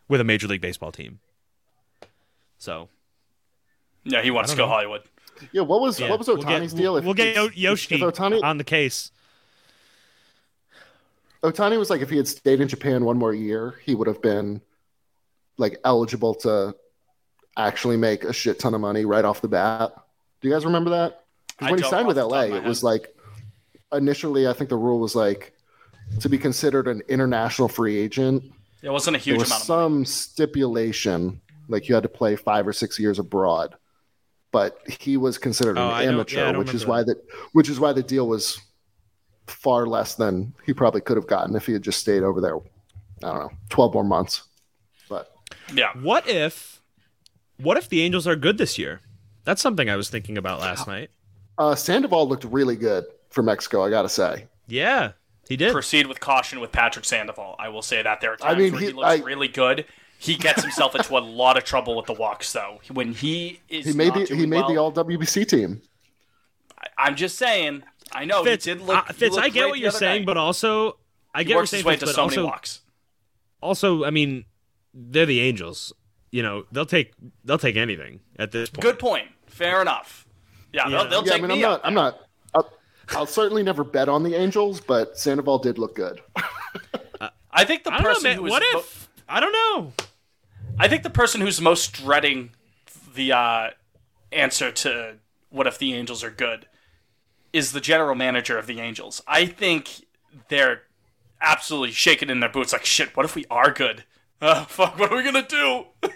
with a Major League Baseball team. So Yeah, he wants to go know. Hollywood. Yeah, what was yeah, what was we'll Ohtani's deal? We'll, If- we'll get Yo- if- Yoshi if Ohtani on the case. Ohtani was like if he had stayed in Japan one more year, he would have been like eligible to actually make a shit ton of money right off the bat. Do you guys remember that? 'Cause I when he signed with LA, it was like initially, I think the rule was like to be considered an international free agent. It wasn't a huge There huge was amount of some money. stipulation, like you had to play five or six years abroad. But he was considered Oh, an I amateur, yeah, which is remember why that which is why the deal was far less than he probably could have gotten if he had just stayed over there. I don't know, twelve more months. But Yeah. What if, what if the Angels are good this year? That's something I was thinking about last night. uh, Sandoval looked really good for Mexico. I gotta say. Yeah, he did. Proceed with caution with Patrick Sandoval. I will say that there are I times mean, where he, he- looks I- really good. He gets himself into a lot of trouble with the walks, though. When he is He made not the doing he made the All WBC team. I'm just saying. I know Fitz, he did look. uh, Fitz, I get what you're saying, day. but also I he get what you're saying, his way Fitz, to but so many also, walks. also, I mean, they're the Angels. You know, they'll take they'll take anything at this point. Good point. Fair enough. Yeah, Yeah. they'll, they'll Yeah, I take mean, I'm me not. up. I'm not. I'll, I'll certainly never bet on the Angels, but Sandoval did look good. I think the I don't know, person man. who is What mo- if? I don't know. I think the person who's most dreading the uh, answer to what if the Angels are good is the general manager of the Angels. I think they're absolutely shaking in their boots, like shit. What if we are good? Uh, fuck, what are we gonna do?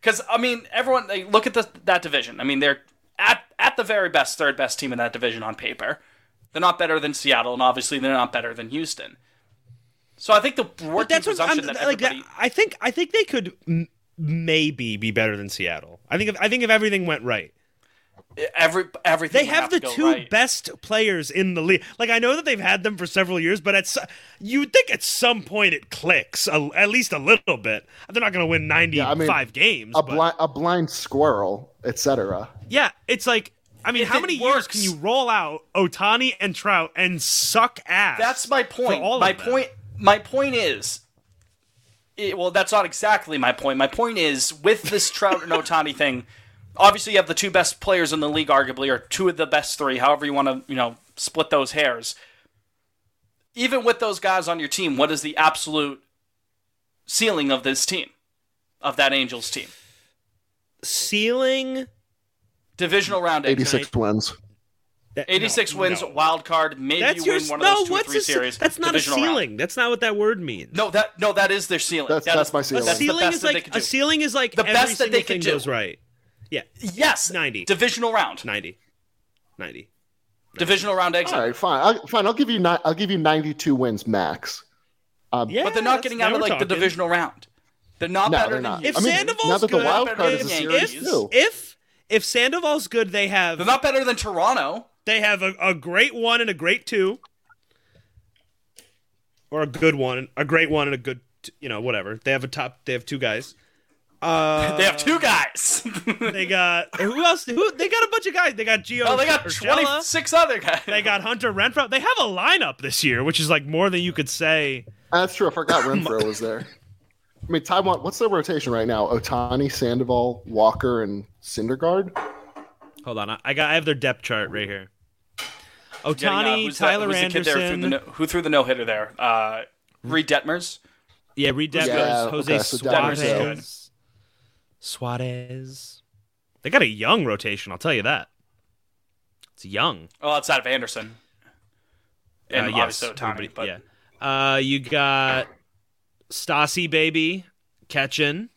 Because I mean, everyone they look at the, that division. I mean, they're at at the very best, third best team in that division on paper. They're not better than Seattle, and obviously they're not better than Houston. So I think the working But that's what I'm, presumption that like. everybody. That, I think I think they could m- maybe be better than Seattle. I think if I think if everything went right, Every everything they would have the to go two right. best players in the league. Like I know that they've had them for several years, but at s- you would think at some point it clicks a, at least a little bit. They're not going to win ninety I mean, games. A but- blind a blind squirrel, etc. Yeah, it's like I mean, If how it many years can you roll out Ohtani and Trout and suck ass? That's my point. all my point. My point is. it- well, that's not exactly my point. My point is with this Trout and Ohtani thing. Obviously, you have the two best players in the league, arguably, or two of the best three. However, you want to, you know, split those hairs. Even with those guys on your team, what is the absolute ceiling of this team, of that Angels team? ceiling. Divisional round exit. 86 wins. 86 no, wins, no. wild card. Maybe That's you your win one no. of those two or what's three a, ce- series. That's not a divisional round. ceiling. That's not what that word means. No, that no, that is their ceiling. That's- That that's is- my ceiling. That's a the ceiling best is that they like could a ceiling is like The every best that they could thing do. goes right. Yeah, Yes, 90. divisional round. 90. 90. Divisional round exit. All right, fine. I'll, fine. I'll give you ni- I'll give you 92 wins max. Um, Yeah, but they're not getting out of we're like the divisional round. They're not No, better they're than not. you. If I mean, Sandoval's now that the good, wild card is a series Yankees. too. If if Sandoval's good, they have They're not better than Toronto. they have a, a great one and a great two, or a good one, a great one and a good, t- you know, whatever. They have a top. They have two guys. Uh, they have two guys. they got who else? Who they got a bunch of guys. They got Gio. oh, they got 26 other guys. They got Hunter Renfroe. They have a lineup this year, which is like more than you could say. That's true. I forgot Renfroe was there. I mean, Taiwan. What's their rotation right now? Ohtani, Sandoval, Walker, and Syndergaard. Hold on, I, I got I have their depth chart right here. Getting, uh, Ohtani, who's that- Tyler who's the kid there who threw Anderson, the no- who threw the no hitter there? Uh, Reed Detmers. yeah, Reed Detmers, Yeah, Jose okay, so Detmers. Suarez, Suarez. They got a young rotation, I'll tell you that. It's young. Oh, outside of Anderson. And Uh, yes, obviously Ohtani. But yeah. Uh, you got Stassi, baby, catching.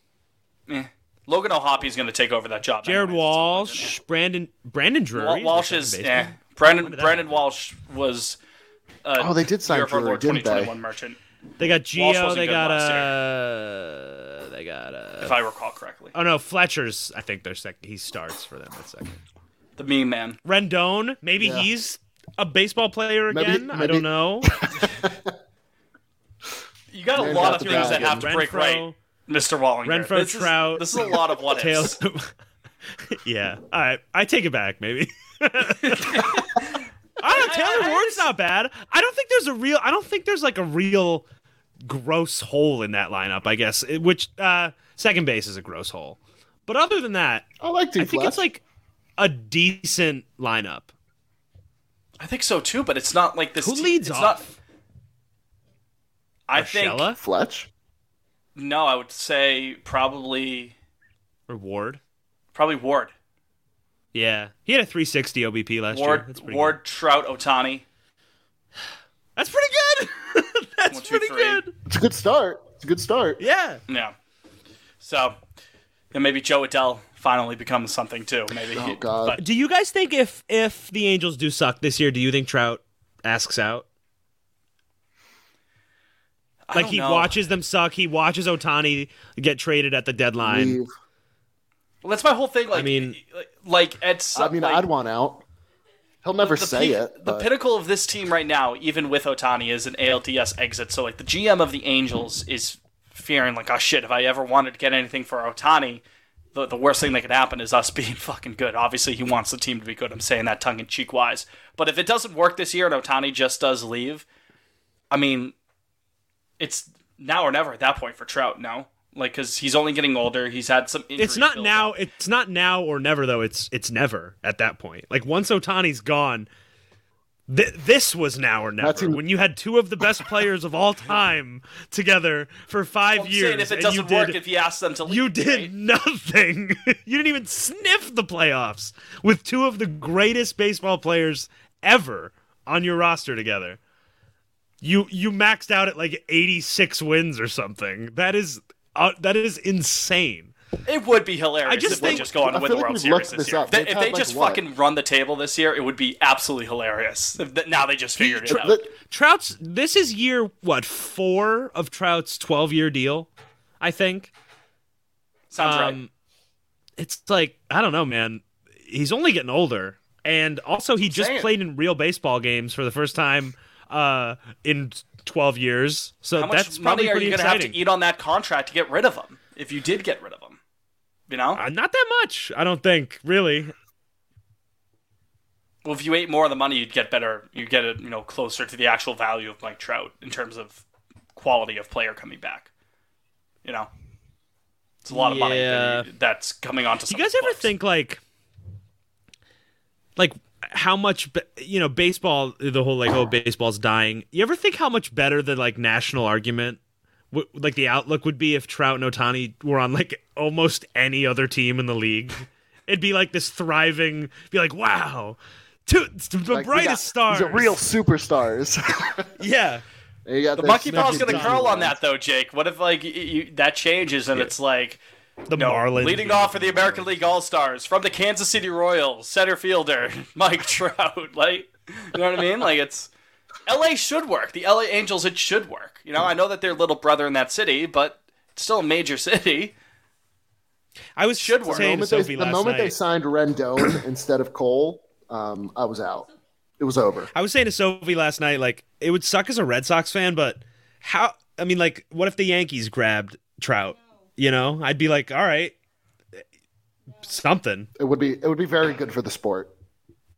eh. Logan O'Hoppe's going to take over that job. Jared anyways, at some Walsh, Brandon Brandon Drury. Wa- Walsh is eh. Brandon When did that Brandon? Walsh was. Uh, Oh, they did sign Year of our Drury, Lord didn't they? 2021 merchant, They got Gio. They got last uh, they got uh. if I recall correctly. Oh no, Fletcher's. I think they're second. He starts for them at second. The meme man. Rendon. Maybe Yeah. he's a baseball player Maybe- again. I don't know. You got a Man lot of things that have to break right, Mr. Wallinger. Renfroe, this Trout. Is, this is a lot of what ifs. Tails. yeah. All right. I take it back. Maybe. I don't know. Taylor I- I Ward's not bad. I don't think there's a real. I don't think there's like a real gross hole in that lineup. I guess it- which uh, second base is a gross hole. But other than that, I like D. I think it's like a decent lineup. I think so too, but it's not like this. Who te- leads it's off? Not, I think Fletch. no. I would say probably or Ward? probably Ward. Yeah, he had a 360 OBP last year. Ward, That's pretty Ward, Trout, Otani. That's pretty good. That's One, two, pretty three. good. It's a good start. It's a good start. Yeah. Yeah. So, and maybe Jo Adell finally becomes something too. Maybe. Oh, God. But Do you guys think if if the Angels do suck this year, do you think Trout asks out? I Like he know. watches them suck. He watches Ohtani get traded at the deadline. Leave. Well, that's my whole thing. Like, I mean- like at some, I mean, like, I'd want out. He'll never the say peak- it. The but- pinnacle of this team right now, even with Ohtani, is an ALDS exit. So like the GM of the Angels is fearing like, oh shit, if I ever wanted to get anything for Ohtani, the, the worst thing that could happen is us being fucking good. Obviously, he wants the team to be good. I'm saying that tongue in cheek wise. But if it doesn't work this year and Ohtani just does leave, I mean, it's now or never at that point for Trout. No, like because he's only getting older. He's had some. It's not now. up. It's not now or never though. It's it's never at that point. Like once Ohtani's gone, th- this was now or never. That's in- when you had two of the best players of all time together for 5 I'm years, saying if it doesn't you work, did, if he asks them to leave, you did right? nothing. you didn't even sniff the playoffs with two of the greatest baseball players ever on your roster together. You you maxed out at like 86 wins or something. That is uh, that is insane. It would be hilarious I just if they think- just go on I and win the like World Series this this year. up. If they, They've if they like, just what? fucking run the table this year, it would be absolutely hilarious. If th- Now they just figured it out. The- Trout's this is year what four of Trout's twelve year deal, I think. Sounds right. Um, It's like I don't know, man. He's only getting older, and also he just saying. played in real baseball games for the first time uh, in twelve years. So How that's much probably money are you going to have to eat on that contract to get rid of him? If you did get rid of him, you know. Uh, not that much, I don't think. Really, well, if you ate more of the money, you'd get better. You would get it, you know, closer to the actual value of Mike Trout in terms of quality of player coming back. You know, it's a lot of money Yeah. that you- that's coming onto. Do you guys ever think like, like how much be- you know baseball? The whole like oh baseball's dying. You ever think how much better the like national argument, w- like the outlook would be if Trout and Ohtani were on like almost any other team in the league? It'd be like this thriving. Be like wow. Two, the like, we got- brightest stars. These are real superstars. Yeah. You got The monkey paw's fucking gonna curl on that though, Jake. What if like you, that changes and it's like The no, Marlins. leading off for the American League All Stars from the Kansas City Royals, center fielder Mike Trout. Like, you know what I mean? Like it's L.A. should work. The L.A. Angels, it should work. You know, I know that they're little brother in that city, but it's still a major city. I was Should work. The saying to moment, they, the moment they signed Rendon instead of Cole, um, I was out. It was over. I was saying to Sophie last night, like it would suck as a Red Sox fan, but how? I mean, like, what if the Yankees grabbed Trout? You know, I'd be like, all right, something. It would be it would be very good for the sport.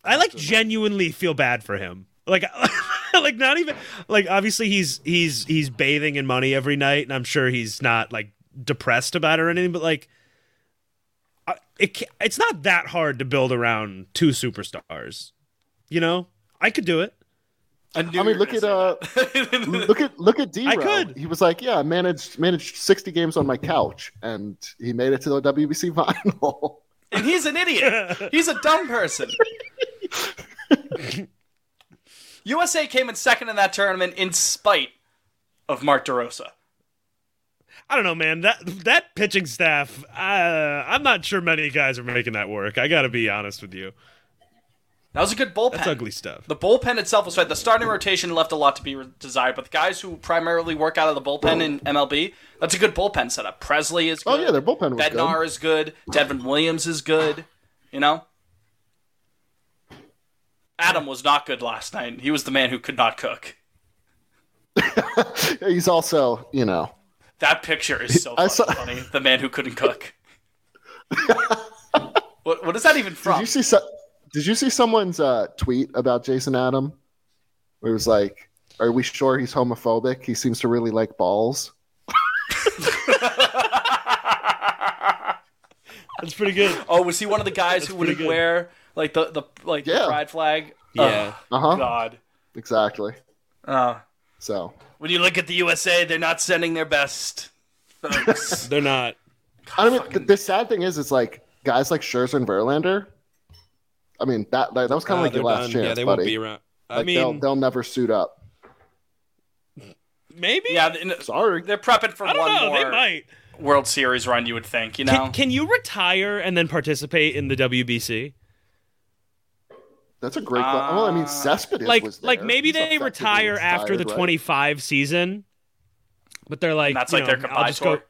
I like genuinely feel bad for him. Like, like not even like obviously he's he's he's bathing in money every night, and I'm sure he's not like depressed about it or anything. But like, it it's not that hard to build around two superstars. You know, I could do it. I, I mean, look at uh, look at look at D. I could. He was like, yeah, I managed managed sixty games on my couch, and he made it to the WBC final. and he's an idiot. He's a dumb person. USA came in second in that tournament in spite of Mark DeRosa. I don't know, man. That that pitching staff, uh, I'm not sure many guys are making that work. I got to be honest with you. That was a good bullpen. That's ugly stuff. The bullpen itself was right. The starting rotation left a lot to be re- desired, but the guys who primarily work out of the bullpen in MLB, that's a good bullpen setup. Pressly is good. Oh, yeah, their bullpen was good. Bednar good. is good. Devin Williams is good. You know? Adam was not good last night. He was the man who could not cook. He's also, you know, That picture is so I saw- funny. The man who couldn't cook. what, what is that even Did from? you see? So, did you see someone's uh, tweet about Jason Adam? Where it was like, "Are we sure he's homophobic? He seems to really like balls." That's pretty good. oh, was he one of the guys who wouldn't good. wear like the, the like the pride flag? Yeah. Uh Oh, huh. God. Exactly. Uh, So when you look at the USA, they're not sending their best. They're not. I mean, the, the sad thing is, it's like guys like Scherzer and Verlander. I mean, that that, that was kind of Uh, like your last done. chance, Yeah, they buddy. won't be around. I Like mean, they'll they'll never suit up. maybe. Yeah, th- Sorry. they're prepping for I don't one know. They more might. World Series run. You would think, you know. Can, can you retire and then participate in the WBC? That's a great. que- well, I mean, Cespedes like was like maybe He's they retire after the retired, right? 25 season but they're like And that's you like know, their I'll just tour. go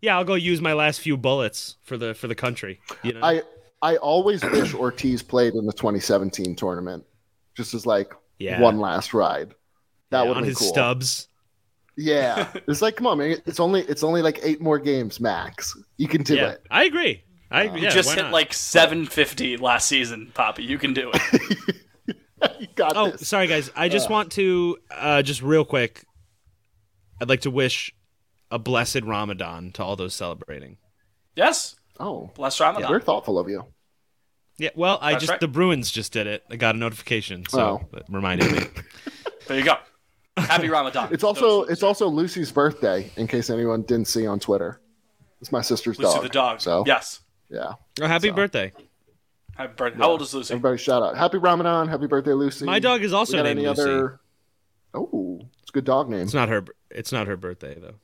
yeah i'll go use my last few bullets for the for the country you know I I always wish Ortiz played in the 2017 tournament, just as like Yeah. one last ride. That Yeah, would on be his cool. stubs Yeah, it's like come on, man. It's only it's only like eight more games max. You can do yeah it. i agree i agree You yeah, just hit not? like 750 last season, Papi. You can do it. you got oh this. sorry guys i just want to uh just real quick i'd like to wish a blessed ramadan to all those celebrating yes. Oh, Bless Ramadan. very thoughtful of you. yeah well i That's just right. the bruins just did it i got a notification so Oh. that reminded me There you go. Happy Ramadan. It's also it's also Lucy's birthday. In case anyone didn't see on Twitter, it's my sister's Lucy dog. the dog. So Yes. yeah, oh happy birthday Happy birthday. How old is Lucy? everybody shout out happy Ramadan, happy birthday, Lucy. My dog is also we got named any Lucy. other? Oh, it's a good dog name. it's not her it's not her birthday though Hey,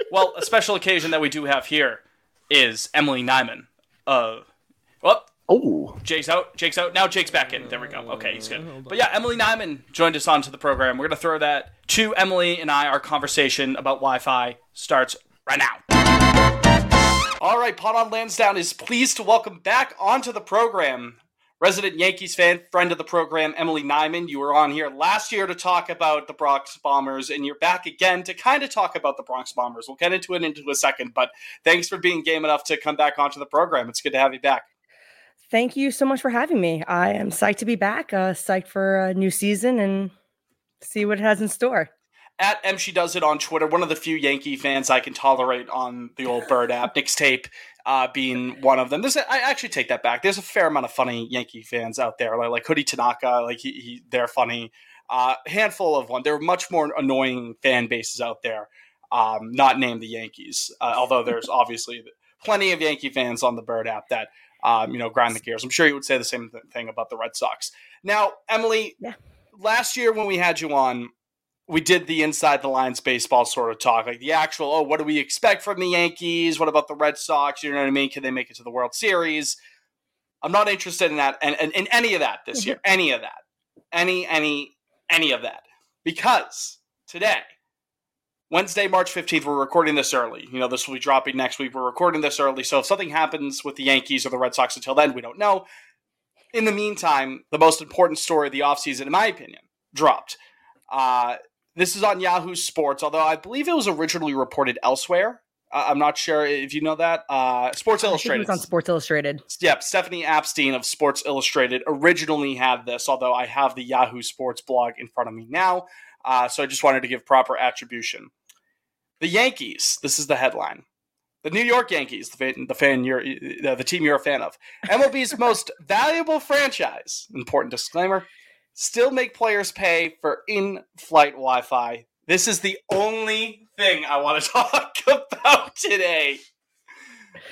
well, a special occasion that we do have here is Emily Nyman. Uh, well, oh, Jake's out. Jake's out. Now Jake's back in. There we go. Okay, he's good. But yeah, Emily Nyman joined us onto the program. We're going to throw that to Emily and I. Our conversation about Wi Fi starts right now. All right, Pod on Lansdowne is pleased to welcome back onto the program resident Yankees fan, friend of the program, Emily Nyman. You were on here last year to talk about the Bronx Bombers, and you're back again to kind of talk about the Bronx Bombers. We'll get into it into a second, but thanks for being game enough to come back onto the program. It's good to have you back. Thank you so much for having me. I am psyched to be back, uh, psyched for a new season and see what it has in store. At M, she does it on Twitter. One of the few Yankee fans I can tolerate on the old Bird app. Nick's tape uh, being one of them. There's, I actually take that back. There's a fair amount of funny Yankee fans out there, like, like Hoodie Tanaka. Like he, he they're funny. Uh, handful of one. There are much more annoying fan bases out there, um, not named the Yankees. Uh, although there's obviously plenty of Yankee fans on the Bird app that um, you know grind the gears. I'm sure you would say the same th- thing about the Red Sox. Now, Emily, Yeah. last year when we had you on, we did the inside the lines baseball sort of talk, like the actual, oh, what do we expect from the Yankees? What about the Red Sox? You know what I mean? Can they make it to the World Series? I'm not interested in that and, in any of that this year. Any of that. Any, any, any of that. Because today, Wednesday, March 15th, we're recording this early. You know, this will be dropping next week. We're recording this early. So if something happens with the Yankees or the Red Sox until then, we don't know. In the meantime, the most important story of the offseason, in my opinion, dropped. Uh, this is on Yahoo Sports, although I believe it was originally reported elsewhere. Uh, I'm not sure if you know that. Uh, Sports Illustrated. was on Sports Illustrated. Yep, Stephanie Apstein of Sports Illustrated originally had this, although I have the Yahoo Sports blog in front of me now. Uh, so I just wanted to give proper attribution. The Yankees, this is the headline. The New York Yankees, the fan, the fan you're, uh, the team you're a fan of, MLB's most valuable franchise. Important disclaimer: still make players pay for in-flight Wi-Fi. This is the only thing I want to talk about today.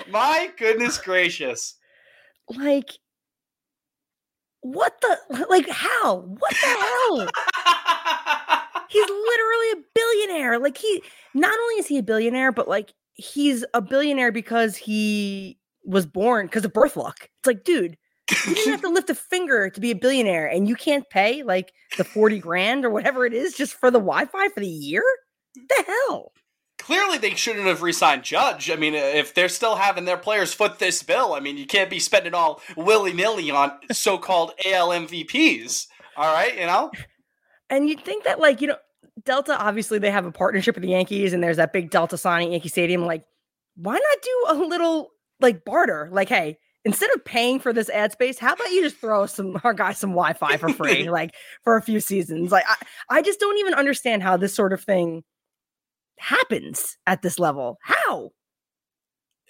My goodness gracious! Like, what the? Like, how? What the hell? He's literally a billionaire. Like, he not only is he a billionaire, but like, he's a billionaire because he was born because of birth luck. It's like, dude, You didn't have to lift a finger to be a billionaire, and you can't pay like the 40 grand or whatever it is just for the Wi Fi for the year? the hell? Clearly, they shouldn't have re-signed Judge. I mean, uh, if they're still having their players foot this bill, I mean, you can't be spending all willy nilly on so-called AL MVPs. All right, you know. And you'd think that, like, you know, Delta obviously they have a partnership with the Yankees, and there's that big Delta signing at Yankee Stadium. Like, why not do a little like barter? Like, hey, instead of paying for this ad space, how about you just throw some our guys some Wi-Fi for free, like for a few seasons? Like, I, I just don't even understand how this sort of thing happens at this level. How?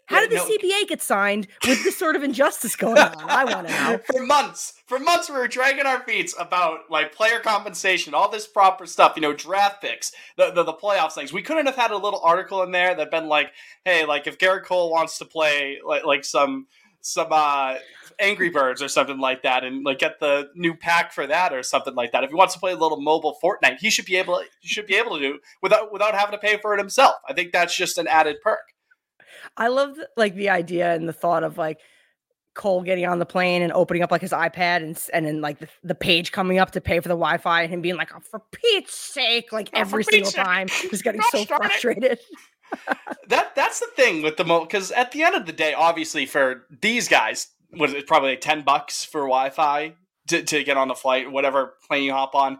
How did the no- CBA get signed with this sort of injustice going on? I want to know. for months, for months, we were dragging our feet about like player compensation, all this proper stuff, you know, draft picks, the, the the playoffs things. We couldn't have had a little article in there that been like, hey, like if Gerrit Cole wants to play like like some some uh Angry Birds or something like that, and like get the new pack for that or something like that. If he wants to play a little mobile Fortnite, he should be able he should be able to do without without having to pay for it himself. I think that's just an added perk. I love like the idea and the thought of like Cole getting on the plane and opening up like his iPad and and then like the, the page coming up to pay for the Wi-Fi and him being like, oh, for Pete's sake, like Oh, every single Pete's sake. time, just getting Gosh so frustrated. that that's the thing with the mo because at the end of the day, obviously for these guys, was it probably like ten bucks for Wi-Fi to, to get on the flight, whatever plane you hop on.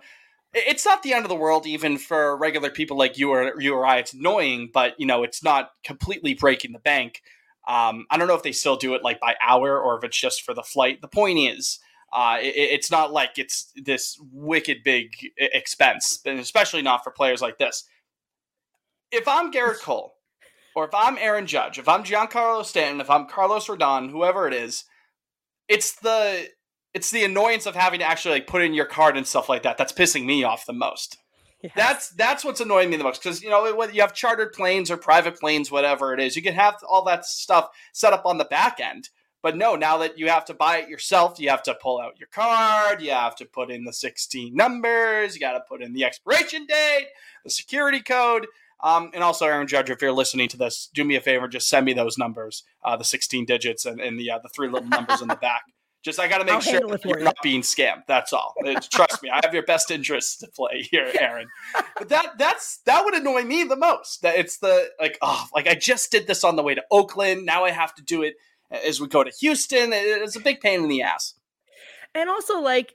It's not the end of the world, even for regular people like you or you or I. It's annoying, but you know, it's not completely breaking the bank. Um, I don't know if they still do it like by hour or if it's just for the flight. The point is, uh, it, it's not like it's this wicked big expense, and especially not for players like this if I'm Gerrit Cole, or if I'm Aaron Judge, if I'm Giancarlo Stanton, if I'm Carlos Rodon, whoever it is, it's the it's the annoyance of having to actually like put in your card and stuff like that that's pissing me off the most. That's that's what's annoying me the most because you know whether you have chartered planes or private planes, whatever it is, you can have all that stuff set up on the back end. But no, now that you have to buy it yourself, you have to pull out your card, you have to put in the 16 numbers, you got to put in the expiration date, the security code. Um, and also, Aaron Judge, if you're listening to this, do me a favor, just send me those numbers, uh, the 16 digits and, and the uh, the three little numbers in the back. Just I got to make I'll sure handle it for you're you. not being scammed. That's all. It's- trust me, I have your best interests to play here, Aaron. But that that's that would annoy me the most. That it's the like oh like I just did this on the way to Oakland. Now I have to do it as we go to Houston. It's a big pain in the ass. And also like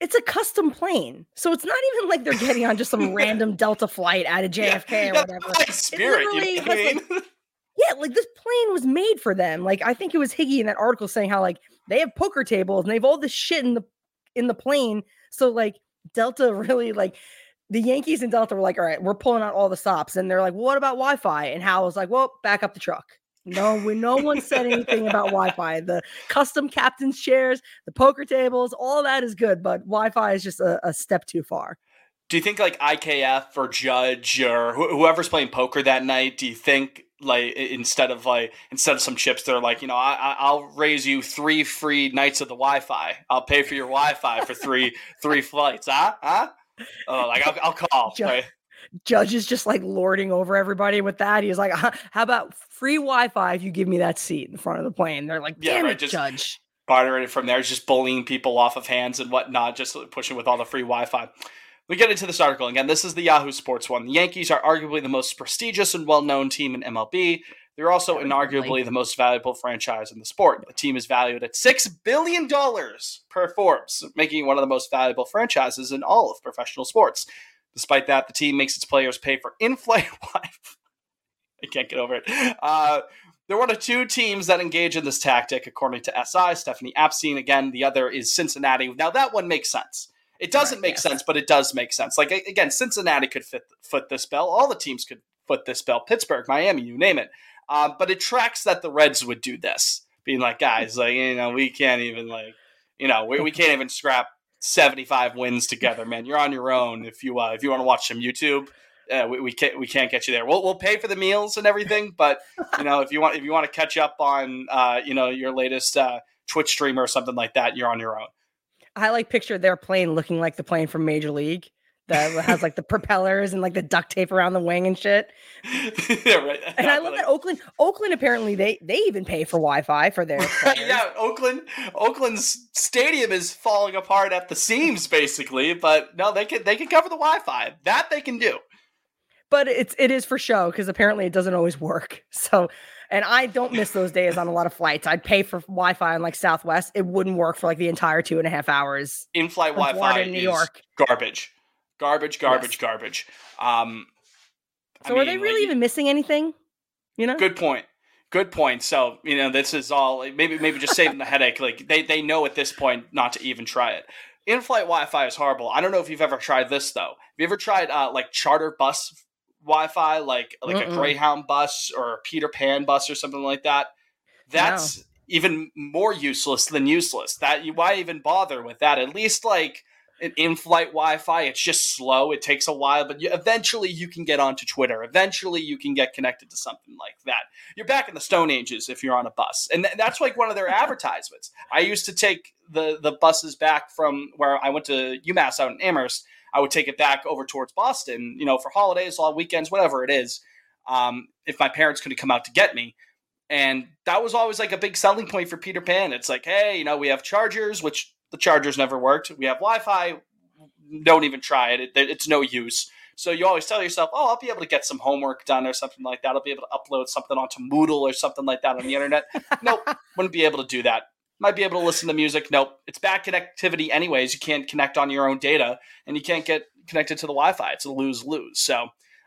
it's a custom plane. So it's not even like they're getting on just some random Delta flight out of JFK or Yeah, whatever. high It spirit, you know what I has, mean? like- yeah, like this plane was made for them. Like I think it was Higgy in that article saying how like they have poker tables and they have all this shit in the in the plane. So like Delta really like the Yankees and Delta were like, all right, we're pulling out all the stops. And they're like, what about Wi-Fi? And Hal was like, well, back up the truck. No, we no one said anything about Wi-Fi. The custom captain's chairs, the poker tables, all that is good, but Wi-Fi is just a, a step too far. Do you think like IKF or Judge or wh- whoever's playing poker that night? Do you think like instead of like instead of some chips, they're like, you know, I, I'll raise you three free nights of the Wi-Fi. I'll pay for your Wi-Fi for three three flights. Huh? Huh? Oh, like I'll, I'll call. Ju- right? Judge is just like lording over everybody with that. He's like, "Uh, how about free Wi-Fi if you give me that seat in front of the plane? They're like, Yeah, damn right, it, just- Judge. bartering it from there, just bullying people off of hands and whatnot, just pushing with all the free Wi Fi. We get into this article again. This is the Yahoo Sports one. The Yankees are arguably the most prestigious and well known team in MLB. They're also inarguably the most valuable franchise in the sport. The team is valued at $6 billion per Forbes, making it one of the most valuable franchises in all of professional sports. Despite that, the team makes its players pay for in flight Wi I can't get over it. Uh, they're one of two teams that engage in this tactic, according to SI. Stephanie Apstein, again, the other is Cincinnati. Now, that one makes sense. It doesn't make sense, but it does make sense. Like, again, Cincinnati could fit, foot this bill. All the teams could foot this bill. Pittsburgh, Miami, you name it. Uh, but it tracks that the Reds would do this, being like, guys, like, you know, we can't even, like, you know, we, we can't even scrap 75 wins together, man. You're on your own if you uh, if you want to watch some YouTube. Uh, we, we can't we can't get you there. We'll, we'll pay for the meals and everything, but you know if you want if you want to catch up on uh, you know your latest uh, Twitch stream or something like that, you're on your own. I like picture their plane looking like the plane from Major League. that has like the propellers and like the duct tape around the wing and shit. yeah, right. And I love that Oakland. Oakland apparently they they even pay for Wi-Fi for their. yeah, Oakland. Oakland's stadium is falling apart at the seams, basically. But no, they can they can cover the Wi-Fi. That they can do. But it's it is for show because apparently it doesn't always work. So, and I don't miss those days on a lot of flights. I'd pay for Wi-Fi on like Southwest. It wouldn't work for like the entire two and a half hours. In-flight Wi-Fi in New York. garbage, garbage, garbage, garbage. Um, I So are they really like, even missing anything? You know. Good point. Good point. So you know, this is all maybe maybe just saving the headache. Like they they know at this point not to even try it. In-flight Wi-Fi is horrible. I don't know if you've ever tried this though. Have you ever tried uh, like charter bus Wi-Fi, like like a Mm-mm. Greyhound bus or a Peter Pan bus or something like that? That's even more useless than useless. That you why even bother with that? At least like an in-flight Wi-Fi, it's just slow. It takes a while, but you, eventually you can get onto Twitter. Eventually you can get connected to something like that. You're back in the Stone Ages if you're on a bus, and th- that's like one of their advertisements. I used to take the the buses back from where I went to UMass out in Amherst. I would take it back over towards Boston, you know, for holidays, long weekends, whatever it is. Um, if my parents couldn't come out to get me, and that was always like a big selling point for Peter Pan. It's like, hey, you know, we have chargers, which the chargers never worked. We have Wi-Fi. Don't even try it. it it's no use. So you always tell yourself, oh, I'll be able to get some homework done or something like that. I'll be able to upload something onto Moodle or something like that on the internet. nope, wouldn't be able to do that. Might be able to listen to music. Nope, it's bad connectivity anyways. You can't connect on your own data, and you can't get connected to the Wi-Fi. It's a lose lose. So,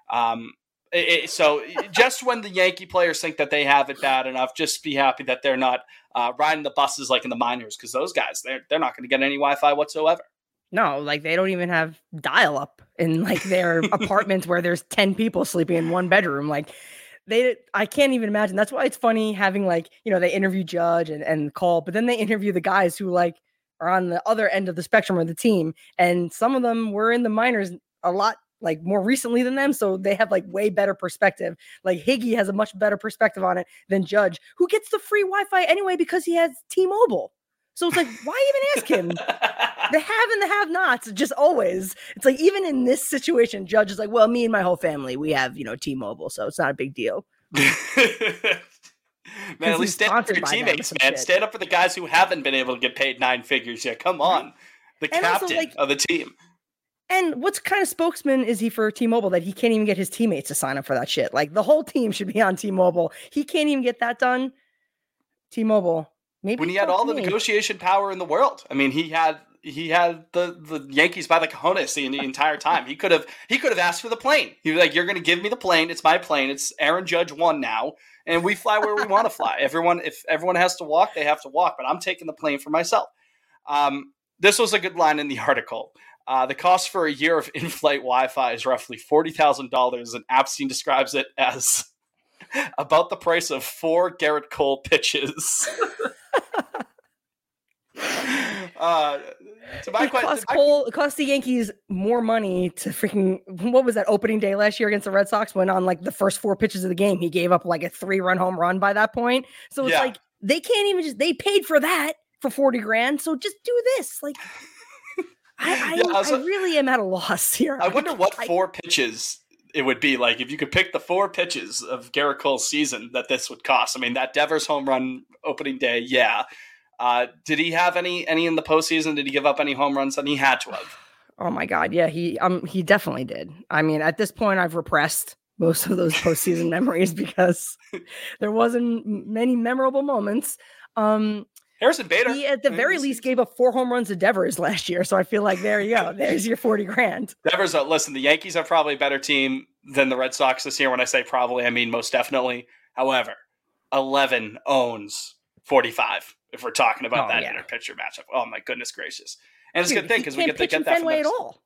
um, it, so just when the Yankee players think that they have it bad enough, just be happy that they're not uh, riding the buses like in the minors because those guys they're they're not going to get any Wi-Fi whatsoever. No, like they don't even have dial up in like their apartments where there's 10 people sleeping in one bedroom. Like they I can't even imagine. That's why it's funny having like, you know, they interview Judge and, and Cole, but then they interview the guys who like are on the other end of the spectrum of the team. And some of them were in the minors a lot like more recently than them. So they have like way better perspective. Like Higgy has a much better perspective on it than Judge, who gets the free Wi-Fi anyway because he has T-Mobile. So it's like, why even ask him? the have and the have nots, just always. It's like even in this situation, Judge is like, well, me and my whole family, we have, you know, T-Mobile, so it's not a big deal. Man, at least stand up for your by them or teammates, man. shit. Stand up for the guys who haven't been able to get paid nine figures yet. Come on, the And also, captain like- of the team. And what's kind of spokesman is he for T-Mobile that he can't even get his teammates to sign up for that shit? Like the whole team should be on T-Mobile. He can't even get that done. T-Mobile. Maybe when he had all the negotiation power in the world. I mean, he had he had the the Yankees by the cojones the, the entire time. He could have he could have asked for the plane. He was like, "You're going to give me the plane. It's my plane. It's Aaron Judge one now, and we fly where we want to fly. Everyone, if everyone has to walk, they have to walk. But I'm taking the plane for myself." Um, this was a good line in the article. Uh, the cost for a year of in-flight Wi-Fi is roughly forty thousand dollars, and Apstein describes it as about the price of four Gerrit Cole pitches. uh, to my question, cost Cole, it cost the Yankees more money to freaking what was that opening day last year against the Red Sox when on like the first four pitches of the game he gave up like a three run home run by that point. So it's Yeah. like they can't even just they paid for that for 40 grand. So just do this. Like I, I, Yeah, I was- I really am at a loss here. I wonder what four pitches it would be like if you could pick the four pitches of Gerrit Cole's season that this would cost. I mean, that Devers home run opening day, yeah. Uh, did he have any any in the postseason? Did he give up any home runs? And he had to have. Oh my god, yeah, he um he definitely did. I mean, at this point, I've repressed most of those postseason memories because there wasn't many memorable moments. Um, Harrison Bader, he at the very least gave up four home runs to Devers last year, so I feel like there you go. There's your forty grand. Devers, uh, listen, the Yankees are probably a better team than the Red Sox this year. When I say probably, I mean most definitely. However, 11 owns 45 if we're talking about Oh, that yeah. inner pitcher matchup. Oh, my goodness gracious. And it's a good thing because we get to get that from at all.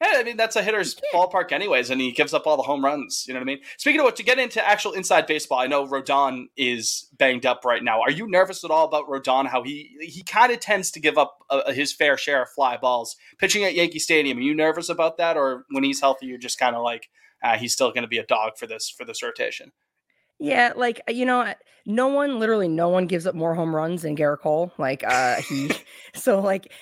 Yeah, I mean that's a hitter's ballpark anyways, and he gives up all the home runs. You know what I mean? Speaking of what, to get into actual inside baseball, I know Rodon is banged up right now. Are you nervous at all about Rodon? How he he kind of tends to give up uh, his fair share of fly balls pitching at Yankee Stadium. Are you nervous about that, or when he's healthy, you're just kind of like uh, he's still going to be a dog for this for this rotation? Yeah, like you know, no one, literally no one gives up more home runs than Gerrit Cole. Like uh he, so like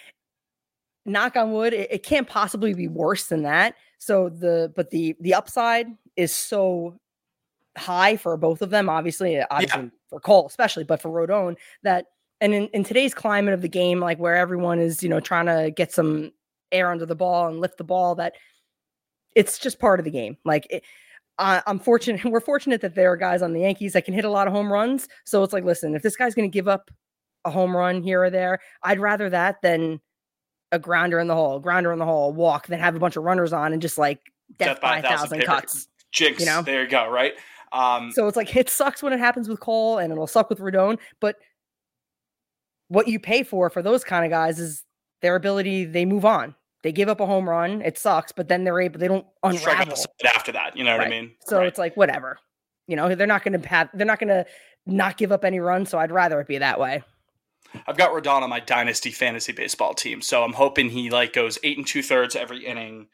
knock on wood, it, it can't possibly be worse than that. So the but the the upside is so high for both of them, obviously, obviously for Cole, especially, but for Rodon, that and in, in today's climate of the game, like where everyone is, you know, trying to get some air under the ball and lift the ball, that it's just part of the game. Like it, I, I'm fortunate, we're fortunate that there are guys on the Yankees that can hit a lot of home runs. So it's like, listen, if this guy's going to give up a home run here or there, I'd rather that than a grounder in the hole, grounder in the hole, walk, than have a bunch of runners on and just like death, by a thousand, cuts. Jinx. you know? There you go. Right. Um, So it's like it sucks when it happens with Cole and it'll suck with Rodon, but what you pay for for those kind of guys is their ability. They move on. They give up a home run. It sucks, but then they're able. They don't unravel. after that. You know what I mean? So it's like whatever. You know, they're not going to have. They're not going to not give up any runs. So I'd rather it be that way. I've got Rodon on my dynasty fantasy baseball team, so I'm hoping he like goes eight and two thirds every inning,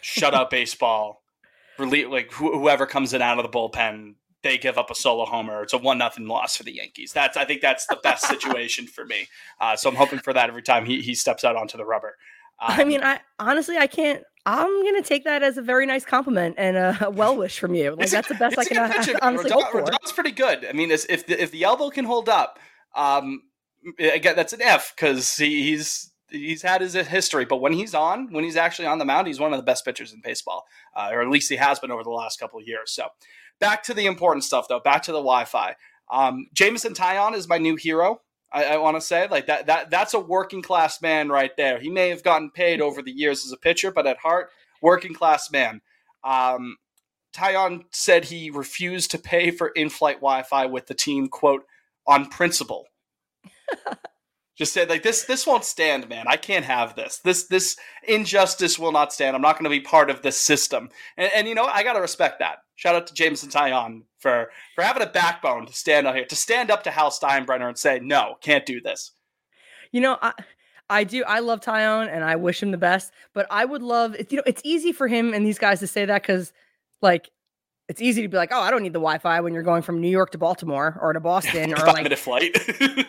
shut up baseball, relieve like wh- whoever comes in out of the bullpen, they give up a solo homer. It's a one nothing loss for the Yankees. That's I think that's the best situation for me. Uh, so I'm hoping for that every time he he steps out onto the rubber. I Um, mean, I honestly, I can't. I'm gonna take that as a very nice compliment and a well wish from you. Like that's the best I can uh, honestly Rodon- hope for. Rodon's pretty good. I mean, if the, if the elbow can hold up, um, again, that's an F because he, he's he's had his history. But when he's on, when he's actually on the mound, he's one of the best pitchers in baseball, uh, or at least he has been over the last couple of years. So, back to the important stuff, though. Back to the Wi-Fi. Um, Jameson Taillon is my new hero. I, I want to say like that that that's a working class man right there. He may have gotten paid over the years as a pitcher, but at heart, working class man. Um, Taillon said he refused to pay for in-flight Wi-Fi with the team, quote, on principle. Just said like this this won't stand, man. I can't have this. This this injustice will not stand. I'm not going to be part of this system. And, and you know, I got to respect that. Shout out to Jameson Taillon for for having a backbone to stand out here, to stand up to Hal Steinbrenner and say, "No, can't do this." You know, I I do. I love Taillon and I wish him the best. But I would love. You know, it's easy for him and these guys to say that because, like, it's easy to be like, oh, I don't need the Wi-Fi when you're going from New York to Baltimore or to Boston or like minute flight.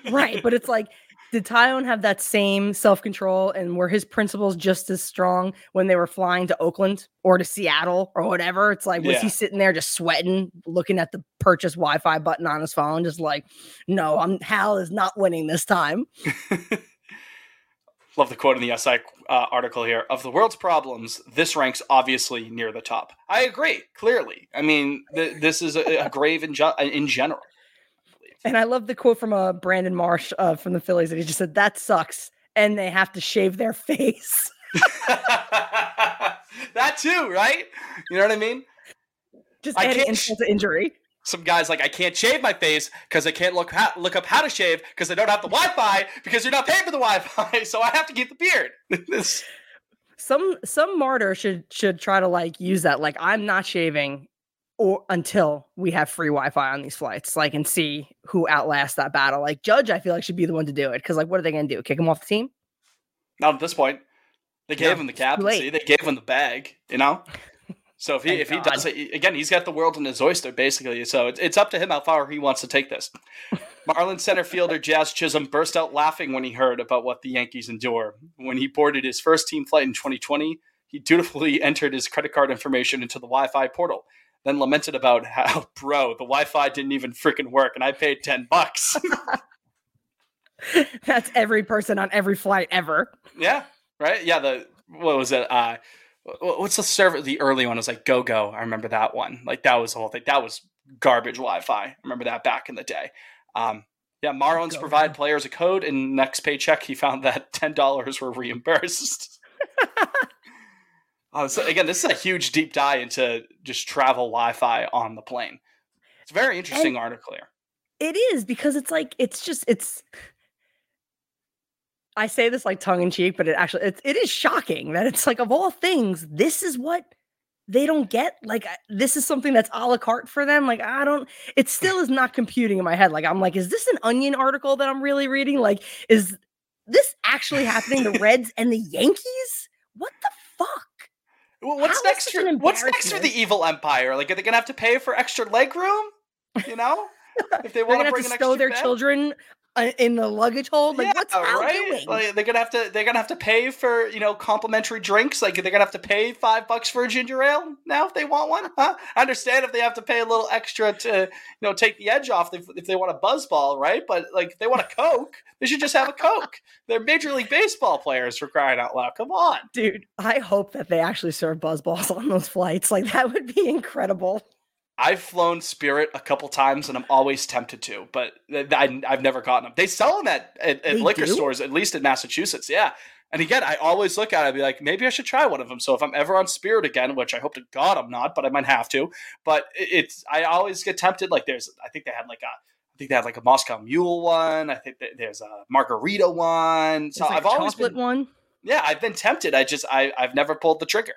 right. But it's like, did Taillon have that same self control and were his principles just as strong when they were flying to Oakland or to Seattle or whatever? It's like, was he sitting there just sweating, looking at the purchase Wi Fi button on his phone, just like, no, I'm Hal is not winning this time. Love the quote in the SI uh, article here. Of the world's problems, this ranks obviously near the top. I agree, clearly. I mean, th- this is a, a grave in, ju- in general. And I love the quote from uh, Brandon Marsh uh, from the Phillies that he just said, that sucks. And they have to shave their face. that too, right? You know what I mean? Just I can't insult to injury. Some guys like I can't shave my face because I can't look ha- look up how to shave because I don't have the Wi-Fi because you're not paying for the Wi-Fi, so I have to keep the beard. This- some some martyr should should try to like use that like i'm not shaving or until we have free wi-fi on these flights like and see who outlasts that battle like judge i feel like should be the one to do it because like what are they gonna do kick him off the team not at this point. They gave No, him the captaincy. They gave him the bag. You know. So if he Thank if he God. does it again, he's got the world in his oyster basically. So it's, it's up to him how far he wants to take this. Marlins center fielder Jazz Chisholm burst out laughing when he heard about what the Yankees endure. When he boarded his first team flight in 2020, he dutifully entered his credit card information into the Wi-Fi portal. Then lamented about how, bro, the Wi-Fi didn't even freaking work, and I paid ten bucks. that's every person on every flight ever Yeah, right. Yeah, the what was it? Uh, what's the server? The early one was like Gogo. I remember that one. Like that was the whole thing. That was garbage Wi-Fi. I remember that back in the day. Um, yeah, Marlins provide players a code, and next paycheck he found that ten dollars were reimbursed. Uh, so again, this is a huge deep dive into just travel Wi-Fi on the plane. It's a very interesting article here. it is because it's like it's just it's i say this like tongue in cheek but it actually it's, it is shocking that it's like of all things this is what they don't get. Like this is something that's a la carte for them. Like i don't it still is not computing in my head. Like i'm like is this an onion article that i'm really reading? Like is this actually happening the reds and the yankees? What the fuck what's How next for what's next for the evil empire? Like, are they gonna have to pay for extra leg room? You know, if they want to bring to stow their bed. children Uh, in the luggage hold. Like, yeah, what's Al right? doing? Like they're gonna have to they're gonna have to pay for you know complimentary drinks. Like they're gonna have to pay five bucks for a ginger ale now if they want one. Huh? I understand if they have to pay a little extra to you know take the edge off if, if they want a buzzball, right? But like if they want a coke, they should just have a coke. They're major league baseball players for crying out loud. Come on. Dude, I hope that they actually serve buzzballs on those flights. Like that would be incredible. I've flown Spirit a couple times, and I'm always tempted to, but I, I've never gotten them. They sell them at, at, at liquor do? stores, at least in Massachusetts. Yeah. And again, I always look at it and be like, maybe I should try one of them. So if I'm ever on Spirit again, which I hope to God I'm not, but I might have to. But it's I always get tempted. Like there's, I think they had like a, I think they had like a Moscow Mule one. I think there's a Margarita one. So like I've always been, one. yeah, I've been tempted. I just I I've never pulled the trigger.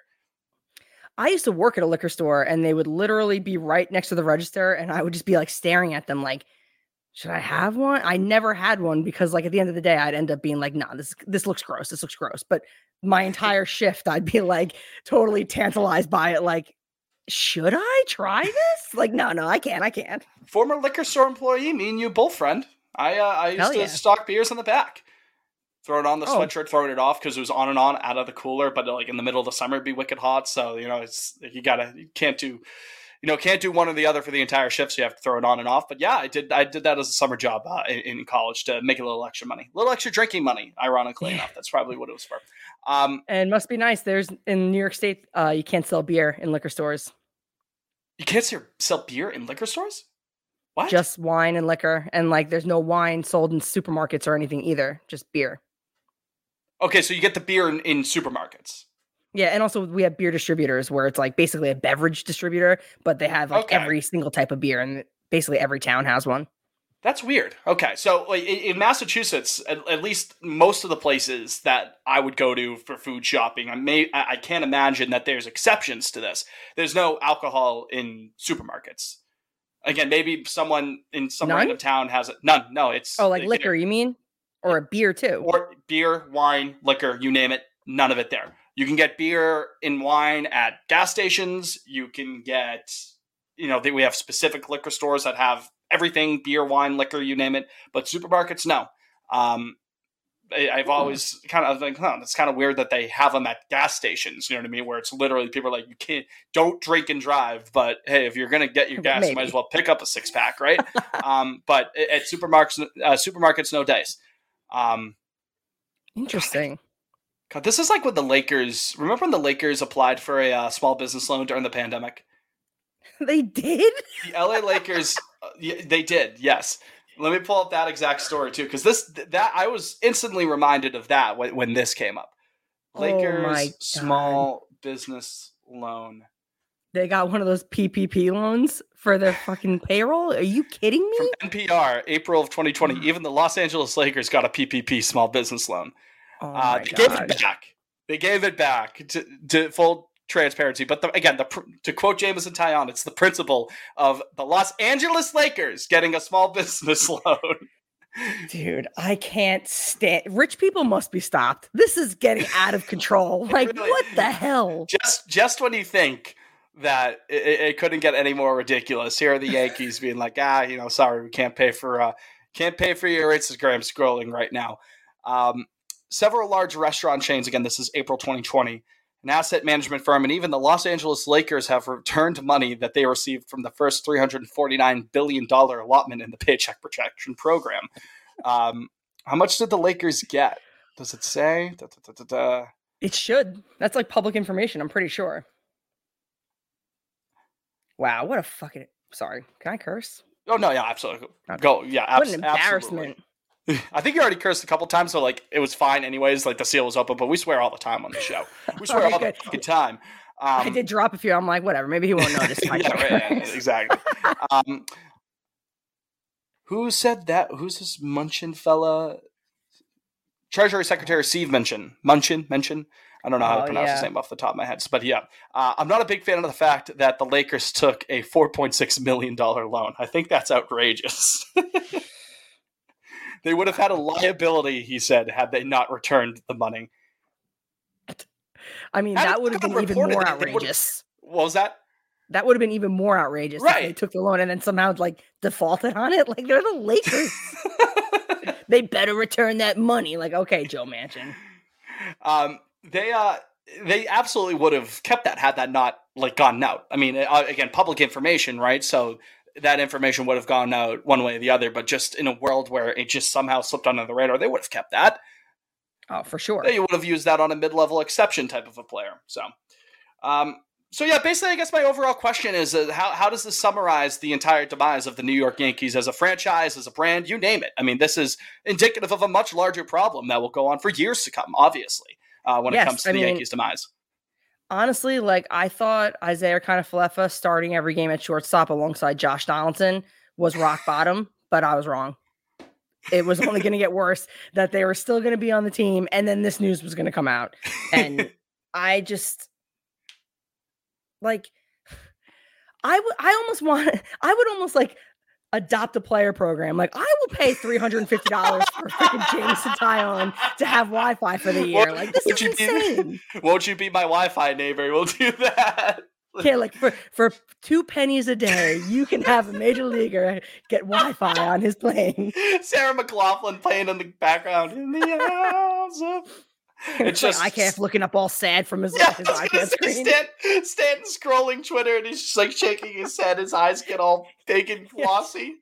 I used to work at a liquor store and they would literally be right next to the register and I would just be like staring at them like should I have one? I never had one because like at the end of the day I'd end up being like nah this this looks gross. This looks gross. But my entire shift I'd be like totally tantalized by it like should I try this? Like no no I can't. I can't. former liquor store employee, me and you both friend. I uh, I used Hell to yeah. stock beers in the back, throw it on the Oh. sweatshirt, throwing it off because it was on and on out of the cooler. But like in the middle of the summer, it'd be wicked hot. So you know, it's you gotta you can't do. You know, can't do one or the other for the entire shift, so you have to throw it on and off. But yeah, I did. I did that as a summer job uh, in, in college to make a little extra money, a little extra drinking money. Ironically enough, that's probably what it was for. Um, And must be nice. There's in New York State uh you can't sell beer in liquor stores. you can't sell- sell beer in liquor stores. What? Just wine and liquor and like there's no wine sold in supermarkets or anything either. Just beer. Okay, so you get the beer in, in supermarkets. Yeah, and also we have beer distributors where it's like basically a beverage distributor, but they have like Okay. every single type of beer, and basically every town has one. That's weird. Okay, so in, Massachusetts, at, at least most of the places that I would go to for food shopping, I may I, can't imagine that there's exceptions to this. There's no alcohol in supermarkets. Again, maybe someone in some random town has it. None. No, it's Oh, like liquor, you mean, or a beer too? or beer, wine, liquor, you name it. None of it there. You can get beer and wine at gas stations. You can get, you know, we have specific liquor stores that have everything beer, wine, liquor, you name it. But supermarkets, no. Um, I, I've always kind of like, huh, it's kind of weird that they have them at gas stations. You know what I mean? Where it's literally people are like, you can't, don't drink and drive. But hey, if you're gonna get your gas, you might as well pick up a six pack, right? um, but at supermarkets, uh, supermarkets, no dice. Um, Interesting. God, this is like what the Lakers. Remember when the Lakers applied for a uh, small business loan during the pandemic? they did. The LA Lakers, uh, they did. Yes. Let me pull up that exact story too, because this that I was instantly reminded of that when, when this came up. Oh Lakers my small business loan They got one of those PPP loans for their fucking payroll. Are you kidding me? from NPR, April of 2020. Even the Los Angeles Lakers got a PPP small business loan. Oh Uh, they gave it back. They gave it back to, to full transparency. But the, again, the, to quote Jameson Taillon, it's the principle of the Los Angeles Lakers getting a small business loan. Dude, I can't stand. Rich people must be stopped. This is getting out of control. Like, Really- what the hell? just just when you think that it, it- couldn't get any more ridiculous, here are the Yankees being like, ah, you know, sorry, we can't pay for uh, can't pay for your Instagram scrolling right now. Um, several large restaurant chains. Again, this is April 2020. An asset management firm and even the Los Angeles Lakers have returned money that they received from the first $349 billion allotment in the Paycheck Protection Program. Um, how much did the Lakers get? Does it say? Da, da, da. It should. That's like public information. I'm pretty sure. Wow, what a fucking. Sorry, can I curse? Oh no, yeah, absolutely. Go, yeah, what abs- an absolutely. embarrassment. I think you already cursed a couple times, so like it was fine anyways. Like the seal was open, but we swear all the time on the show. We swear all the fucking time. Um, I did drop a few. I'm like, whatever. Maybe he won't notice. yeah, right, yeah, exactly. um, who said that? Who's this Munchin fella? Treasury Secretary Steve Munchin. Munchin, Munchin. I don't know how to Oh, pronounce his name off the top of my head, but yeah, uh, I'm not a big fan of the fact that the Lakers took a 4.6 million dollar loan. I think that's outrageous. they would have had a liability, he said, had they not returned the money. I mean, How that would have been even more outrageous. What was that? That would have been even more outrageous if they took the loan and then somehow like defaulted on it. Like they're the Lakers. they better return that money. Like, okay, Joe Manchin. Um, they uh, they absolutely would have kept that had that not like gotten out. I mean, uh, again, public information, right? So that information would have gone out one way or the other. But just in a world where it just somehow slipped under the radar, they would have kept that. Oh, for sure. They would have used that on a mid-level exception type of a player. So, um, so yeah, basically, I guess my overall question is uh, how how does this summarize the entire demise of the New York Yankees as a franchise, as a brand, you name it? I mean, this is indicative of a much larger problem that will go on for years to come. Obviously, uh, when Yes, it comes to I the mean- Yankees' demise. Honestly, like I thought Isiah Kiner-Falefa starting every game at shortstop alongside Josh Donaldson was rock bottom, but I was wrong. It was only going to get worse that they were still going to be on the team and then this news was going to come out. And I just like I would I almost want I would almost like adopt a player program. Like I will pay three hundred and fifty dollars for freaking to tie on to have Wi-Fi for the year. Won't- Like this is you insane. Be, won't you be my Wi-Fi neighbor? We'll do that. Yeah, like for for two pennies a day, you can have a major leaguer get Wi-Fi on his plane. Sarah McLachlan playing in the background in the house. of- It's just I can't looking up all sad from his, Yeah, his I was gonna iPad screen. Stan, Stanton's scrolling Twitter and he's just like shaking his head. His eyes get all big and glossy.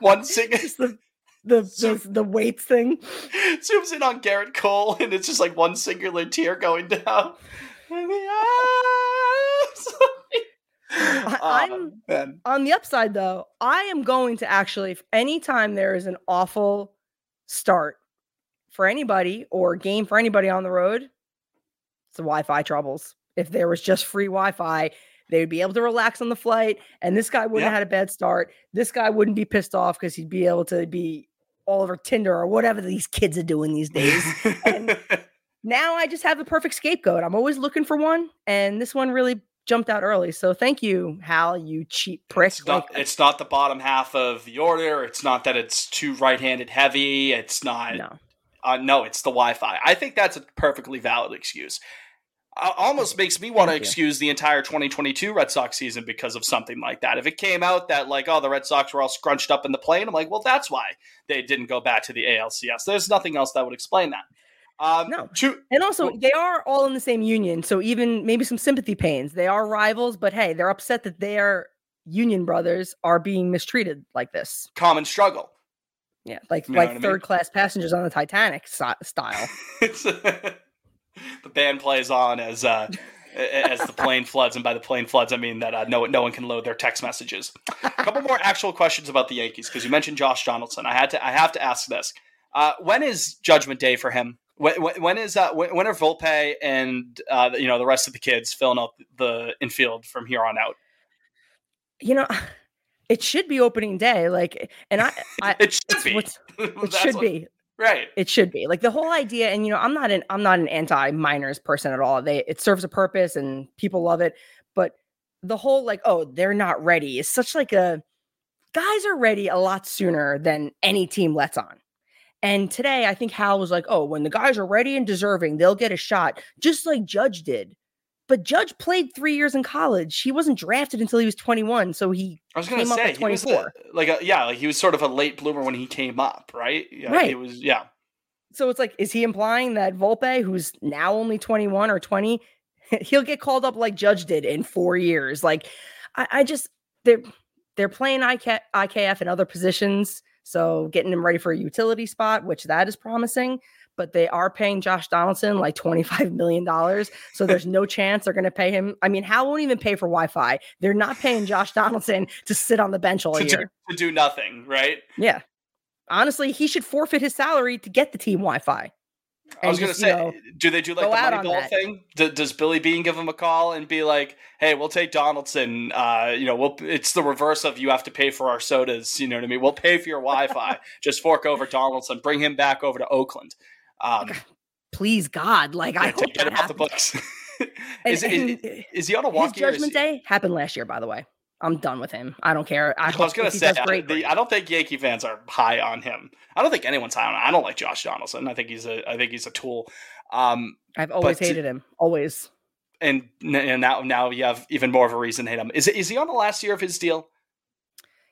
One sing the the, the the weights thing. zooms in on Gerrit Cole and it's just like one singular tear going down. In the eyes. I, ah, I'm man. on the upside though. I am going to actually, if anytime there is an awful start for anybody or game for anybody on the road, it's the Wi-Fi troubles. If there was just free Wi-Fi, they would be able to relax on the flight, and this guy wouldn't Yeah. have had a bad start. This guy wouldn't be pissed off because he'd be able to be all over Tinder or whatever these kids are doing these days. and now I just have the perfect scapegoat. I'm always looking for one, and this one really jumped out early. So thank you, Hal, you cheap prick. It's not, it's not the bottom half of the order. It's not that it's too right-handed heavy. It's not. No. Uh, no, it's the Wi-Fi. I think that's a perfectly valid excuse. Uh, almost makes me want to excuse the entire 2022 Red Sox season because of something like that. If it came out that like, oh, the Red Sox were all scrunched up in the plane, I'm like, well, that's why they didn't go back to the ALCS. There's nothing else that would explain that. Um, No. to- And also, they are all in the same union. So even maybe some sympathy pains. They are rivals, but hey, they're upset that their union brothers are being mistreated like this. common struggle. Yeah, like You know what I like mean? third class passengers on the Titanic si- style. It's the band plays on as uh, as the plane floods, and by the plane floods, I mean that uh, no no one can load their text messages. A couple more actual questions about the Yankees because you mentioned Josh Donaldson. I had to I have to ask this: uh, When is Judgment Day for him? When, when- when is uh, when, when are Volpe and uh, you know the rest of the kids filling up the infield from here on out? you know, it should be opening day. Like, and I, I It should be. it should what- be. right. It should be like the whole idea, and you know, I'm not an I'm not an anti minors person at all. They it serves a purpose, and people love it. But the whole like, oh, they're not ready is such like a guys are ready a lot sooner than any team lets on. And today, I think Hal was like, oh, when the guys are ready and deserving, they'll get a shot, just like Judge did. But Judge played three years in college. He wasn't drafted until he was 21, so he I was going to came up say was uh, 24. a, like a, yeah, like he was sort of a late bloomer when he came up, right? Yeah, Right. It was yeah. So it's like, is he implying that Volpe, who's now only 21 or 20, he'll get called up like Judge did in four years? Like, I, I just they're they're playing IK, IKF in other positions, so getting him ready for a utility spot, which that is promising. But they are paying Josh Donaldson like 25 million dollars, so there's no chance they're going to pay him. I mean, Hal won't even pay for Wi-Fi. They're not paying Josh Donaldson to sit on the bench all to do, year. to do nothing, right? Yeah. Honestly, he should forfeit his salary to get the team Wi-Fi. I was going to say, you know, do they do like the Moneyball that. thing? D- does Billy Beane give him a call and be like, "Hey, we'll take Donaldson. Uh, you know, we'll it's the reverse of you have to pay for our sodas. You know what I mean? We'll pay for your Wi-Fi. Just fork over Donaldson. Bring him back over to Oakland. Um, please God, like I hope get that off the books. Is, is, and is he on a walk here? Is Judgment Day happened last year, by the way. I'm done with him. I don't care. I, I was gonna say, does I, the, I don't think Yankee fans are high on him. I don't think anyone's high on him. I don't like Josh Donaldson. I think he's a, I think he's a tool. Um, I've always but to- hated him. Always. and, and now now you have even more of a reason to hate him. Is is he on the last year of his deal?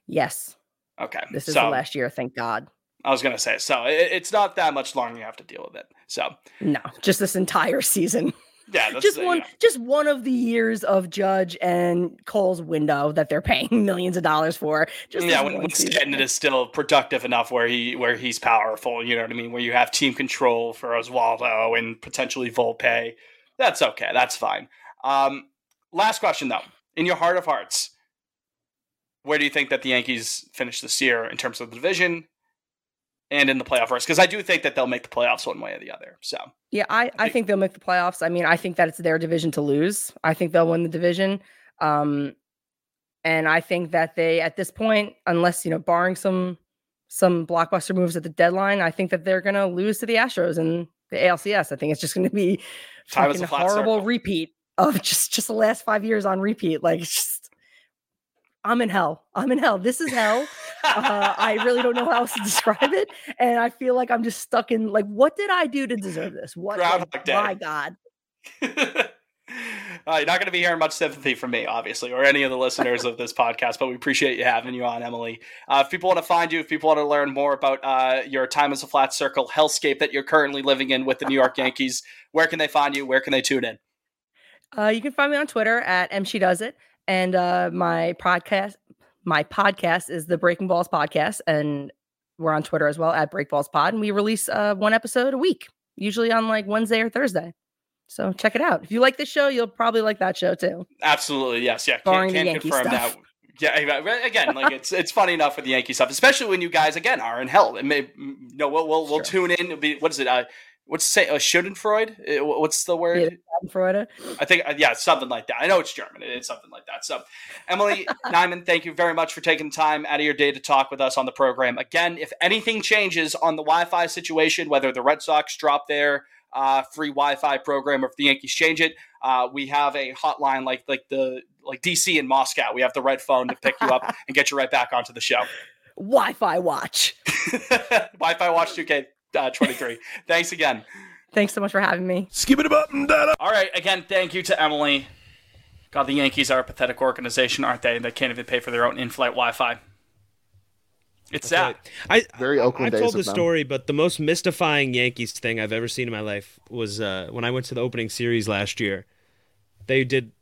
Yes, Okay, this is so the last year. Thank God. I was gonna say so. It, it's not that much longer you have to deal with it. So No, just this entire season. yeah, that's, just one, yeah. just one of the years of Judge and Cole's window that they're paying millions of dollars for. Just yeah, when, when. Stanton is still productive enough where he where he's powerful, you know what I mean? Where you have team control for Oswaldo and potentially Volpe. That's okay. That's fine. Um, last question though. In your heart of hearts, where do you think that the Yankees finish this year in terms of the division and in the playoff race? Because I do think that they'll make the playoffs one way or the other. So Yeah, I, I think they'll make the playoffs. I mean, I think that it's their division to lose. I think they'll win the division. Um, and I think that they, at this point, unless you know, barring some some blockbuster moves at the deadline, I think that they're going to lose to the Astros and the ALCS. I think it's just going to be Time fucking a horrible circle. repeat of just just the last five years on repeat. Like it's just, I'm in hell. I'm in hell. This is hell. uh, I really don't know how else to describe it, and I feel like I'm just stuck in like, what did I do to deserve this? What? Groundhog Day. My God. Uh, you're not going to be hearing much sympathy from me, obviously, or any of the listeners of this podcast, but we appreciate you having you on, Emily. Uh, if people want to find you, if people want to learn more about uh, your time as a flat circle hellscape that you're currently living in with the New York Yankees, where can they find you? Where can they tune in? Uh, you can find me on Twitter at EmSheDoesIt, and uh, my podcast, my podcast is the Breaking Balls podcast, and we're on Twitter as well at Break Balls Pod, and we release uh, one episode a week, usually on like Wednesday or Thursday. So check it out. If you like this show, you'll probably like that show too. Absolutely, yes, yeah. Can't, Barring the can't Yankee confirm stuff. that. Yeah, again, like it's it's funny enough with the Yankee stuff, especially when you guys again are in hell. It may, you know, we'll we'll, we'll tune in. It'll be what is it? Uh, what's say uh, Schadenfreude? Uh, What's the word? Schadenfreude. I think, uh, yeah, something like that. I know it's German. It's something like that. So, Emily Nyman, thank you very much for taking time out of your day to talk with us on the program. Again, if anything changes on the Wi Fi situation, whether the Red Sox drop their uh, free Wi Fi program or if the Yankees change it, uh, we have a hotline like like the like DC in Moscow. We have the red phone to pick you up and get you right back onto the show. Wi-Fi watch. Wi Fi Watch 2K uh, 23. Thanks again. Thanks so much for having me. Skip it up and down. All right, again, thank you to Emily. God, the Yankees are a pathetic organization, aren't they? They can't even pay for their own in-flight Wi-Fi. It's sad. I Very Oakland I days told the them. story, but the most mystifying Yankees thing I've ever seen in my life was uh, when I went to the opening series last year. They did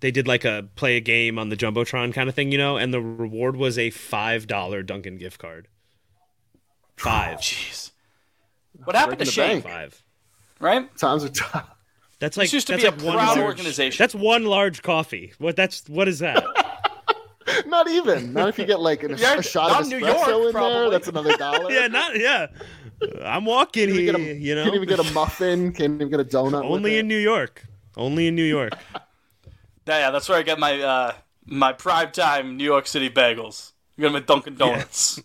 they did like a play a game on the jumbotron kind of thing, you know, and the reward was a five dollar Dunkin' gift card. Five. Jeez. What happened to Breaking the Shane? Five. Right? Times are tough. That's like This used to that's be a like one proud large- organization. That's one large coffee. What that's what is that? Not even. Not if you get like an, Yeah, a shot of espresso New York, in there. That's another dollar. yeah, not yeah. I'm walking Can't here, a, you know. can't even get a muffin. Can't even get a donut. with Only it. in New York. Only in New York. Yeah, yeah, that's where I get my uh, my prime time New York City bagels. You get them at Dunkin' Donuts.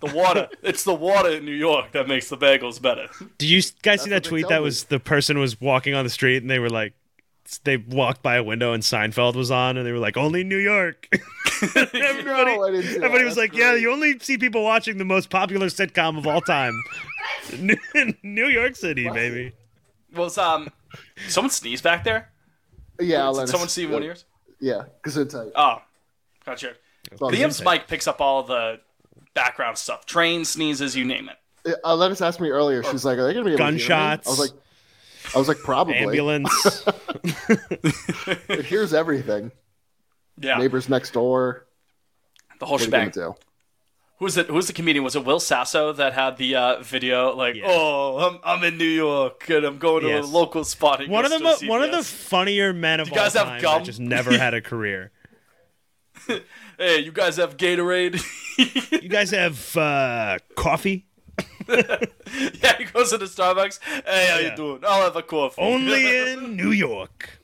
The water. It's the water in New York that makes the bagels better. Do you guys see that tweet that me. was the person was walking on the street and they were like they walked by a window and Seinfeld was on and they were like only New York. everybody No, I didn't everybody was That's like, "Yeah, you only see people watching the most popular sitcom of all time." New New York City, baby. Was um, someone sneeze back there? Yeah, I'll Did let someone us- see one of yours? Yeah, because it's a. Oh, gotcha. well, Liam's mic picks up all the background stuff. Train sneezes, you name it. Uh, Lennis asked me earlier. She's like, "Are they going to be able to hear me?" Gunshots. I was like, "I was like, probably." Ambulance. It hears everything. Yeah, Neighbors next door. the whole What are you gonna shebang. do? Who's the Who's the comedian? Was it Will Sasso that had the uh, video like, Yeah. "Oh, I'm I'm in New York and I'm going to Yes. a local spot." One of the mo- one of the funnier men of You guys all have time gum? that just never had a career. Hey, you guys have Gatorade? You guys have uh, coffee? yeah, he goes into Starbucks. Hey, how Yeah. you doing? I'll have a coffee. Only in New York.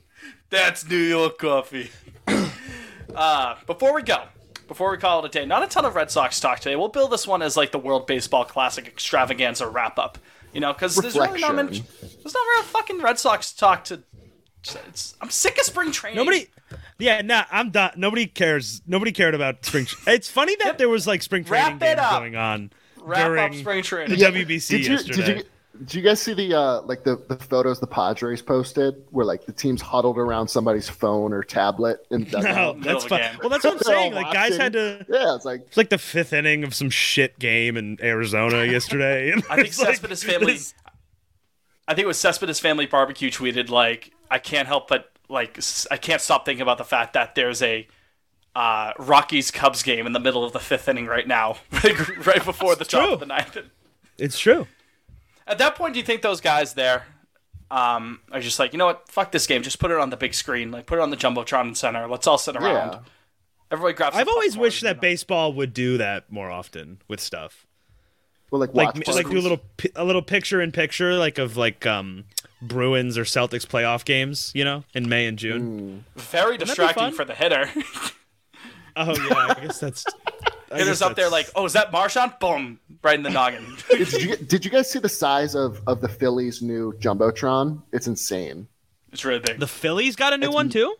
That's New York coffee. uh, before we go, before we call it a day, not a ton of Red Sox talk today. We'll build this one as like the World Baseball Classic extravaganza wrap up. You know, because there's really not much, there's not real fucking Red Sox talk to. It's, I'm sick of spring training. Nobody. Yeah, nah, I'm done. Nobody cares. Nobody cared about spring. It's funny that there was like spring Wrap training it games up. going on wrap during up spring the training. Yeah, WBC did you, yesterday. Did you, Did you guys see the uh like the, the photos the Padres posted where like the team's huddled around somebody's phone or tablet and No, that's fine. Well, that's what I'm saying. Like guys had to. Yeah, it's like It's like the fifth inning of some shit game in Arizona yesterday. I think it's like- Cespedes family. I think it was Cespedes family barbecue tweeted like, "I can't help but like, I can't stop thinking about the fact that there's a uh, Rockies Cubs game in the middle of the fifth inning right now, like, right before the top of the ninth." It's true. At that point, do you think those guys there um, are just like, you know what? Fuck this game. Just put it on the big screen. Like, put it on the jumbotron center. Let's all sit around. Yeah. Everybody grabs. I've always wished that baseball would do that more often with stuff. Well, like like watch like do a little a little picture in picture like of like um Bruins or Celtics playoff games, you know, in May and June. very Wouldn't distracting for the hitter. Oh yeah, I guess that's I Hitter's guess up there like, oh, is that Marchand? Boom, right in the noggin. did you did you guys see the size of of the Phillies' new jumbotron? It's insane. It's really big. The Phillies got a new one too.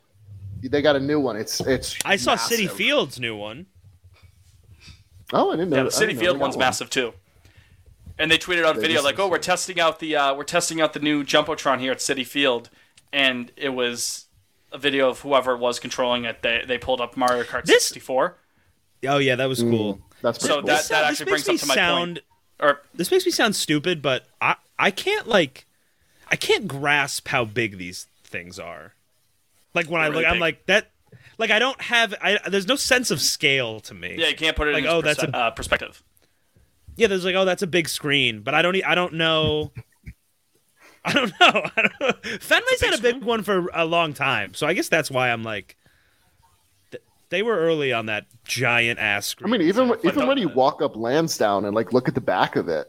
They got a new one. It's it's. I saw Citi. Fields new one. Oh, I didn't know. Yeah, the Citi Field one's one. massive too. And they tweeted out They video like, "Oh, we're testing out the uh, we're testing out the new jumbotron here at Citi Field," and it was a video of whoever was controlling it. They they pulled up Mario Kart 64. Oh yeah, that was cool. That's So that This that sound- actually this brings makes up me to my sound, point. Or this makes me sound stupid, but I I can't like I can't grasp how big these things are. Like when I Really look, I'm like that. Like I don't have. I there's no sense of scale to me. yeah, you can't put it Like in oh, perce- that's a uh, perspective. Yeah. There's like oh, that's a big screen, but I don't. e- I don't know. I don't know. I don't know. Fenway's had a big one for a long time, so I guess that's why I'm like. th- They were early on that giant ass screen. I screen. mean, even So- even when you walk up Lansdowne and like look at the back of it,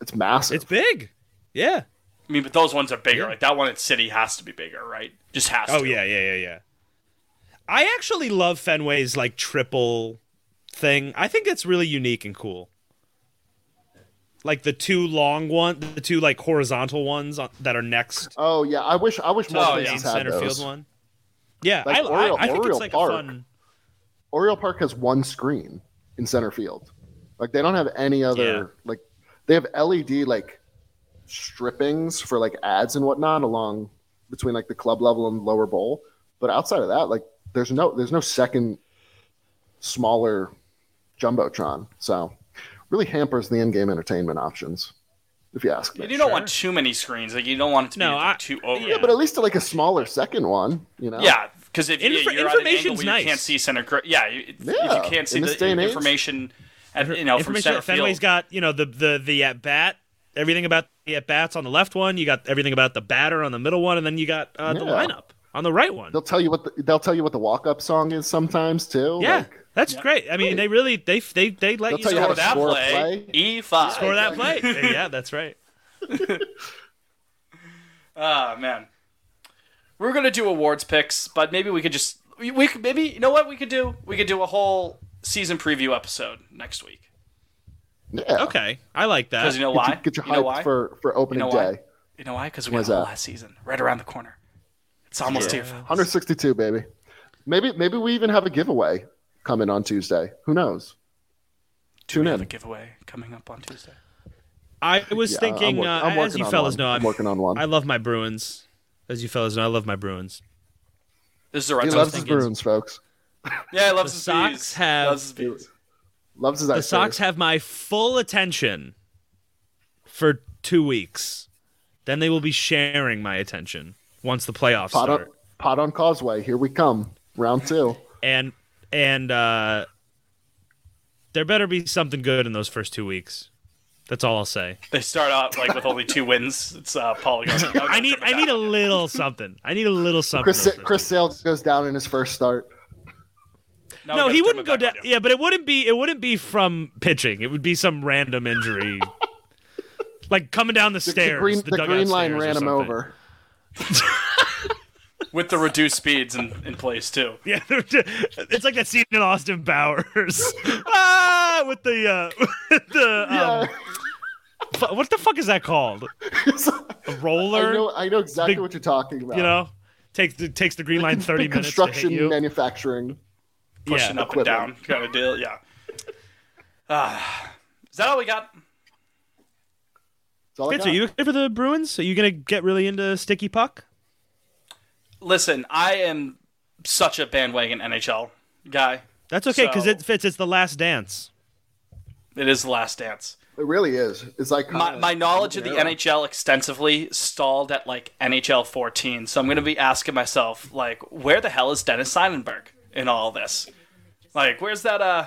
it's massive. it's big. Yeah. I mean, but those ones are bigger. Like that one at Citi has to be bigger, right? Just has Oh to. yeah, yeah, yeah, yeah. I actually love Fenway's like triple thing. I think it's really unique and cool. Like the two long one, the two like horizontal ones on, that are next Oh yeah, I wish I wish more the places had center those. field one. Yeah, Like I, Oriole- I, I think Oriole it's like Park. a fun. Oriole Park has one screen in center field. Like they don't have any other Yeah. like they have LED like strippings for like ads and whatnot along between like the club level and lower bowl. But outside of that, like there's no there's no second smaller jumbotron. So really hampers the in-game entertainment options, if you ask me. And you don't want too many screens. Like you don't want it to No, be I- too over. Yeah, but at least like a smaller second one, you know. Yeah, because if Infor- you're at an angle information's where you can't nice. see center, gr- yeah, you, if Yeah, you can't see in the this and information, at, you know, from information center that Fenway's field. got, you know, the the the at bat, everything about the at bats on the left one. You got everything about the batter on the middle one, and then you got uh, the lineup on the right one. They'll tell you what the, they'll tell you what the walk-up song is sometimes too. Yeah, Like, that's great. I mean, they really they they they let They'll you tell you score that score play. play. E five. Score that play. yeah, that's right. Ah man, we're gonna do awards picks, but maybe we could just we, we could maybe you know what we could do? We could do a whole season preview episode next week. Yeah. Okay, I like that. Because you know Get why? get your you know hype why? for for you opening know why? day. You know why? Because we Why's got that? last season right around the corner. It's almost Yeah. here. 162, baby. Maybe maybe we even have a giveaway coming on Tuesday. Who knows? Tune We have a in. giveaway coming up on Tuesday. I was Yeah, I'm thinking, work- uh, I'm as you fellas one. know, I'm working on one. I love my Bruins. As you fellas know, I love my Bruins. This is a right. He Sox loves his. Bruins, folks. Yeah, he loves The his Sox bees. have- loves his bees. Loves his The ice Sox skates. have my full attention for two weeks. Then they will be sharing my attention once the playoffs pot on, start. pot on Causeway. Here we come. Round two. And and uh, there better be something good in those first two weeks. That's all I'll say. They start out like with only two wins. It's uh, Polygon. I need I need a little something. I need a little something. Chris those Chris Sale goes down in his first start. no, he wouldn't go down. Yeah, but it wouldn't be. It wouldn't be from pitching. It would be some random injury, like coming down the The, the stairs. green, the, the dugout green line stairs or ran him over. with the reduced speeds in, in place too. Yeah, it's like that scene in Austin Powers. ah, with the uh, with the um, fu- what the fuck is that called? A roller. I know, I know exactly Big- what you're talking about. You know, takes the takes the green line thirty Big minutes to hit construction you. manufacturing. Pushing Yeah. up and down kind of deal. Yeah. Ah, is that all we got? That's all I Fitz, got. are you excited for the Bruins? Are you gonna get really into sticky puck? Listen, I am such a bandwagon NHL guy. That's okay because So- it fits. It's the last dance. It is the last dance. It really is. It's like My, my knowledge of the NHL extensively stalled at like NHL 14, so I'm going to be asking myself, like, where the hell is Dennis Seidenberg in all this? Like, where's that uh,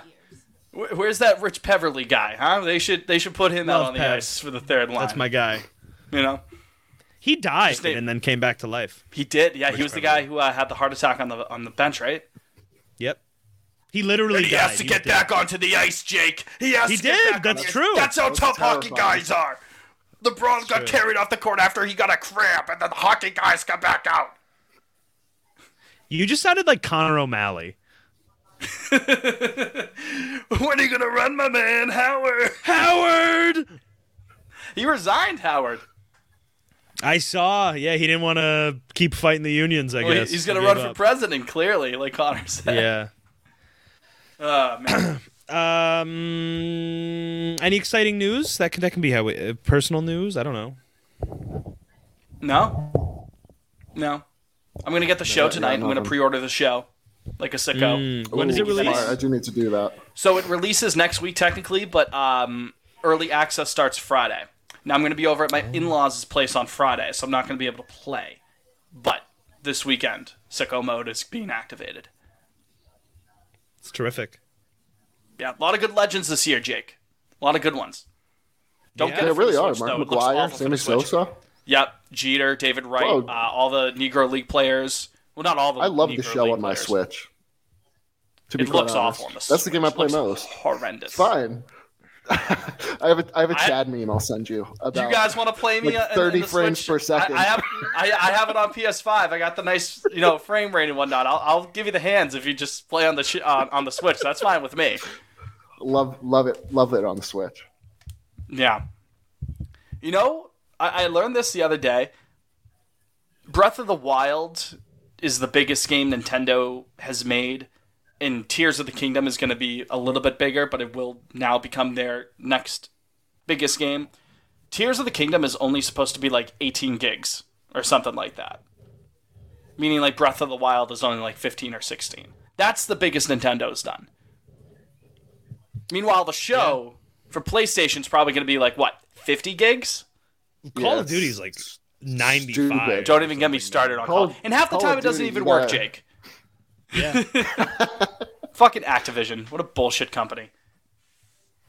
wh- where's that Rich Peverley guy? Huh? They should they should put him out Love on the ice for the third line. That's my guy. You know, He died Just name- and then came back to life. he did. Yeah, he was the guy who uh, had the heart attack on the on the bench, right? Yep. He literally he died. has to He get did. back onto the ice, Jake. He has He to get did. back That's true. That's how That's tough hockey guys are. LeBron got true. carried off the court after he got a cramp, and then the hockey guys got back out. You just sounded like Connor O'Malley. when are you gonna run, my man, Howard? Howard. He resigned, Howard. I saw. Yeah, he didn't want to keep fighting the unions. I Well, guess he's gonna gave run for president, clearly, like Connor said. Yeah. Oh man. Um. Any exciting news that can that can be how we, uh, personal news? I don't know. no. No. I'm gonna get the show yeah, tonight. I'm gonna pre-order the show, like a sicko. Mm, when does it release? I do need to do that. So it releases next week technically, but um, early access starts Friday. Now I'm going to be over at my in-laws' place on Friday, so I'm not going to be able to play. But this weekend, sicko mode is being activated. It's terrific. Yeah, a lot of good legends this year, Jake. A lot of good ones. Don't Yeah. get it They really the are. Switch, Mark though. McGwire, awful for the Sammy Sosa. Yep, Jeter, David Wright, uh, all the Negro League players. Well, not all the. I love the Negro show League on my players. Switch. To be It looks honest. awful on the That's the game I Switch. play Looks most. Horrendous. Fine. I have a I have a I- Chad meme I'll send you about. Do you guys want to play me like uh, in- 30 in the frames Switch? per second. I, I have I, I have it on PS5. I got the nice you know frame rate and whatnot. I'll, I'll give you the hands if you just play on the sh- on, on the Switch. That's fine with me. love love it love it on the Switch. Yeah. You know, I, I learned this the other day. Breath of the Wild is the biggest game Nintendo has made, and Tears of the Kingdom is going to be a little bit bigger, but it will now become their next biggest game. Tears of the Kingdom is only supposed to be like 18 gigs or something like that. Meaning, like, Breath of the Wild is only like 15 or 16. That's the biggest Nintendo's done. Meanwhile, the show for PlayStation is probably going to be like, what, 50 gigs? Call Yeah, of Duty's like it's ninety stupid. Don't even get me started on Call Call. of- And half the Call time it doesn't Duty, even you work, gotta- Jake. Yeah. Fucking Activision. What a bullshit company.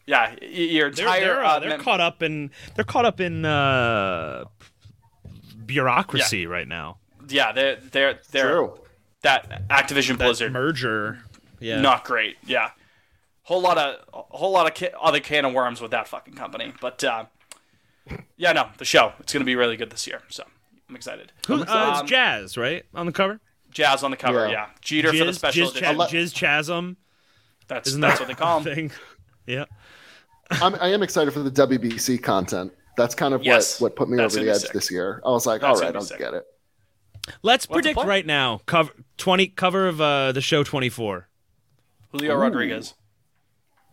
Yeah, y- your they're entire they're, uh, uh, they're mem- caught up in they're caught up in uh, bureaucracy right now. yeah, they're they're they're True. that Activision That Blizzard merger. Yeah. not great. Yeah, whole lot of a whole lot of ca- other can of worms with that fucking company. But uh, yeah, no, the show it's gonna be really good this year. So I'm excited. Who, uh, Um, it's Jazz, right? On the cover? Jazz on the cover. Yeah, Yeah. Jeter for the special Jizz, Cha- edition. Jizz Chasm. that's Isn't that's that what they call him. Thing? Yeah. I'm, I am excited for the WBC content. That's kind of Yes, what, what put me that's over the edge sick. this year. I was like, That's all gonna right, be I'll sick. get it. Let's What's predict right now. Cover twenty cover of uh, the show twenty four. Julio Rodriguez.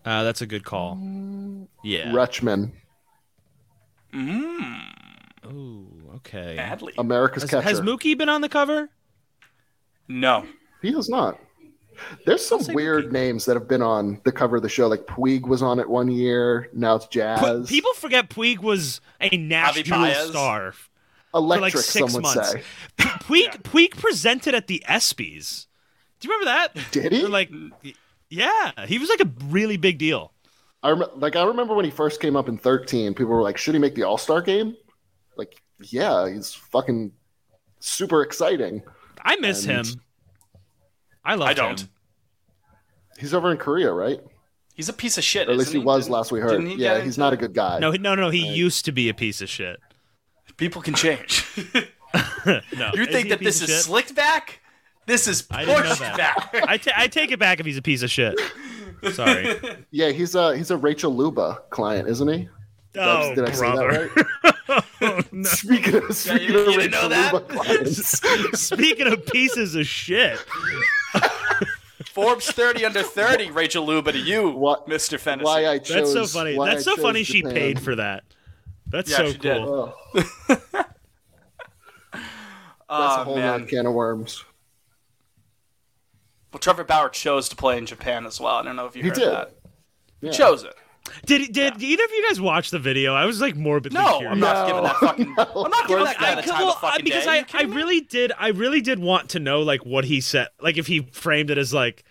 Uh, that's a good call. Yeah. Rutschman, Ooh, okay. Badly. America's Has, catcher. has Mookie been on the cover? No. He has not. There's some weird Mookie. names that have been on the cover of the show. Like Puig was on it one year. Now it's Pu- Jazz. People forget Puig was a national Paez. star for like six some months. say. Puig Puig presented at the ESPYS. Do you remember that? Did he? Like, yeah, he was like a really big deal. I rem- like I remember when he first came up in 13. People were like, "Should he make the All Star game?" Like, yeah, he's fucking super exciting. I miss And- him. I love him. I don't. him. He's over in Korea, right? He's a piece of shit. Or at least isn't he was last we heard. he Yeah, he's not a good guy. No, no, no, no. He used to be a piece of shit. People can change. No, you think that this is of shit? slicked back? This is I didn't know pushed that. back. I, take it back if he's a piece of shit. Sorry. Yeah, he's a he's a Rachel Luba client, isn't he? Did I- Oh, did I say brother. That right? No. Speaking of speaking you of know that? Speaking of pieces of shit, Forbes 30 under 30, Rachel Luba to you, What- Mr. Fennessy. why I chose that's so funny. why That's I so chose funny. She Japan. paid for that. That's Yeah, so she did. cool. Oh. Ugh. That's Oh a whole man. nother can of worms. Well, Trevor Bauer chose to play in Japan as well. I don't know if you He heard did. that. Yeah. He chose it. Did did either of you guys watch the video? I was like morbidly No, curious. I'm not giving that fucking. No. I'm not giving that guy the I, time well, of fucking because day. I, I really did I really did want to know like what he said like if he framed it as like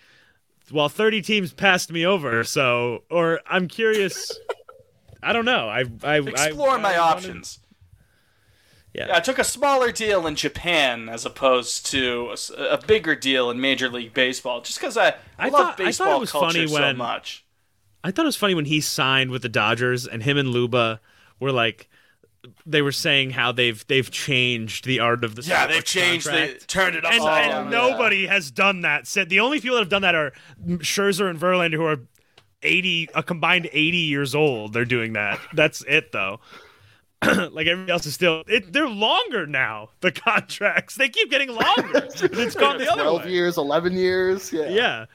well 30 teams passed me over so or I'm curious I don't know I I exploring I, my I wanted- options. Yeah. Yeah, I took a smaller deal in Japan as opposed to a bigger deal in Major League Baseball, just because I, I, I love thought- I thought baseball it was culture funny so much. I thought it was funny when he signed with the Dodgers and him and Luba were like they were saying how they've they've changed the art of the Yeah, they've sports changed, they turned it and, and down. Uh, nobody has done that. Said the only people that have done that are Scherzer and Verlander, who are eighty, a combined eighty years old. They're doing that. That's it, though. like everybody else is still, it, they're longer now. The contracts they keep getting longer. it's gone the other Twelve way. years, eleven years. Yeah. Yeah.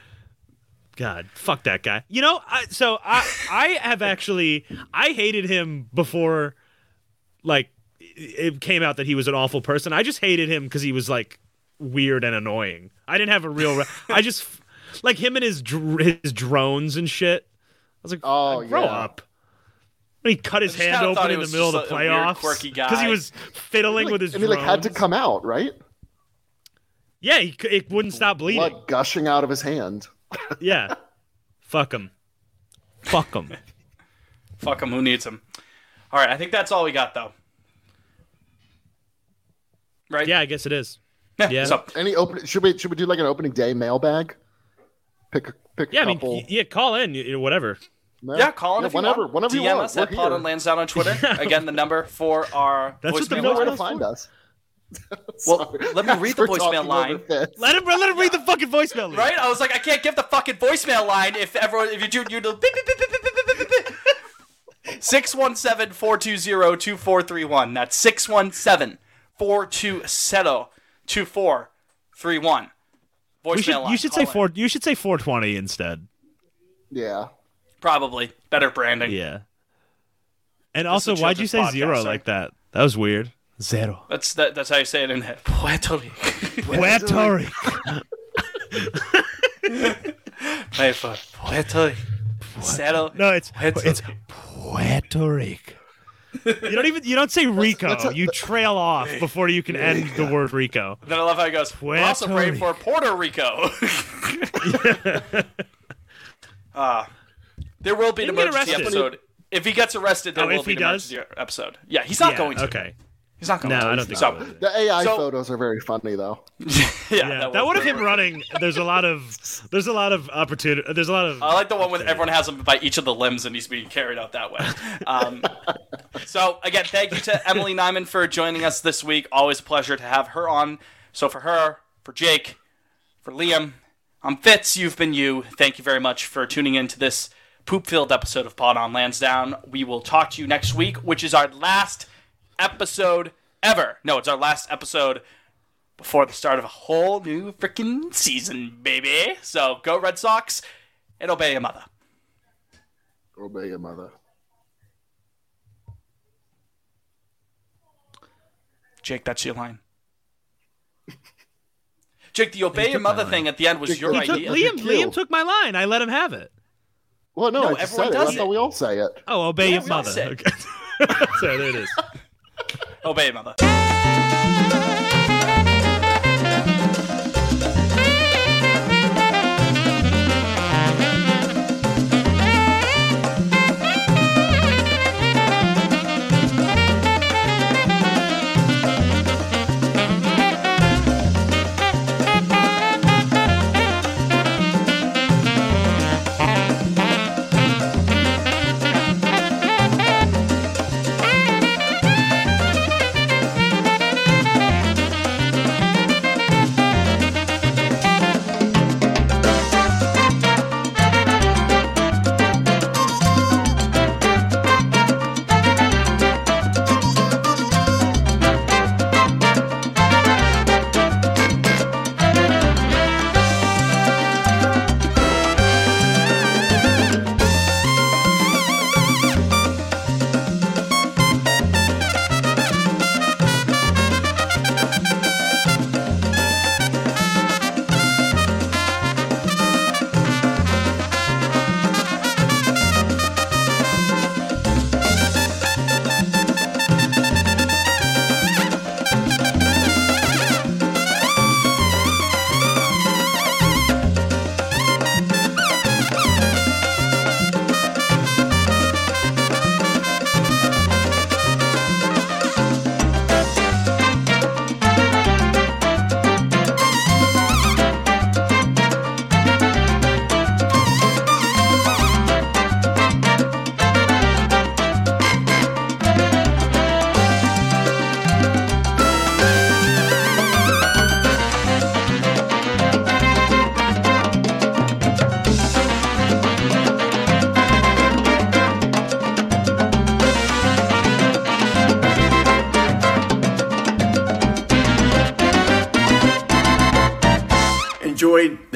God, fuck that guy. You know, I, so I I have actually I hated him before, like it came out that he was an awful person. I just hated him because he was like weird and annoying. I didn't have a real. Re- I just like him and his dr- his drones and shit. I was like, Oh, grow yeah. up. And he cut his hand open in the middle of the playoffs because he was fiddling with his and he like had to come out, right? yeah, he, it wouldn't stop bleeding. Blood gushing out of his hand. Yeah, fuck them. Fuck them. Fuck them. Who needs them? All right, I think that's all we got though. Right? Yeah, I guess it is. Yeah. Yeah. So Any open? Should we should we do like an opening day mailbag? Pick a pick a Yeah, I mean, yeah, call in, you know, whatever. No? yeah, call in Yeah, if you whenever, want. whenever DM you want. us at We're Pod here. on Lansdowne on Twitter. Again, the number for our That's what the voicemail know where to find us. well, let me read the voicemail line. Let him let him read the fucking voicemail line. Right? I was like, I can't give the fucking voicemail line if everyone if you do you do six one seven four two zero two four three one. That's six one seven four two zero two four three one. Voicemail should, line. You should say four. You should say four twenty instead. Yeah. Probably better branding. Yeah. And also, why'd you say zero like that? That was weird. Zero. That's that, that's how you say it in Puerto Rico. Puerto Rico. Play for Puerto Rico. Zero. No, it's Puerto it's Puerto Rico. You don't even you don't say Rico. you trail off before you can end the word Rico. Then I love how he goes. We're also Puerto praying for Puerto Rico. uh, there will be an He emergency episode. If he gets arrested, there Oh, will if be he an does? emergency episode. Yeah, he's not Yeah, going to. Okay. He's not going No, to. I don't think so. so. The AI So- photos are very funny though. yeah, Yeah, that, was one of very him running. There's a lot of there's a lot of opportunity. There's a lot of I like the one when everyone has him by each of the limbs and he's being carried out that way. Um, so again, thank you to Emily Nyman for joining us this week. Always a pleasure to have her on. So for her, for Jake, for Liam, I'm Fitz. You've been you. Thank you very much for tuning in to this poop-filled episode of Pod on Lansdowne. We will talk to you next week, which is our last episode ever. No, it's our last episode before the start of a whole new freaking season, baby. So go Red Sox and obey your mother. Obey your mother. Jake, that's your line. Jake, the obey your mother thing at the end was Jake, your he He took, idea. Liam. Liam took my line. I let him have it. Well, no, No, I everyone said it. does That's it. how we all say it. Oh, obey Yeah, your mother. Okay. so there it is. Obey, mother.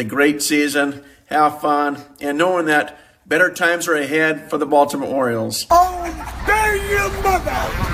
Great season, have fun, and knowing that better times are ahead for the Baltimore Orioles. Oh, dare you, mother!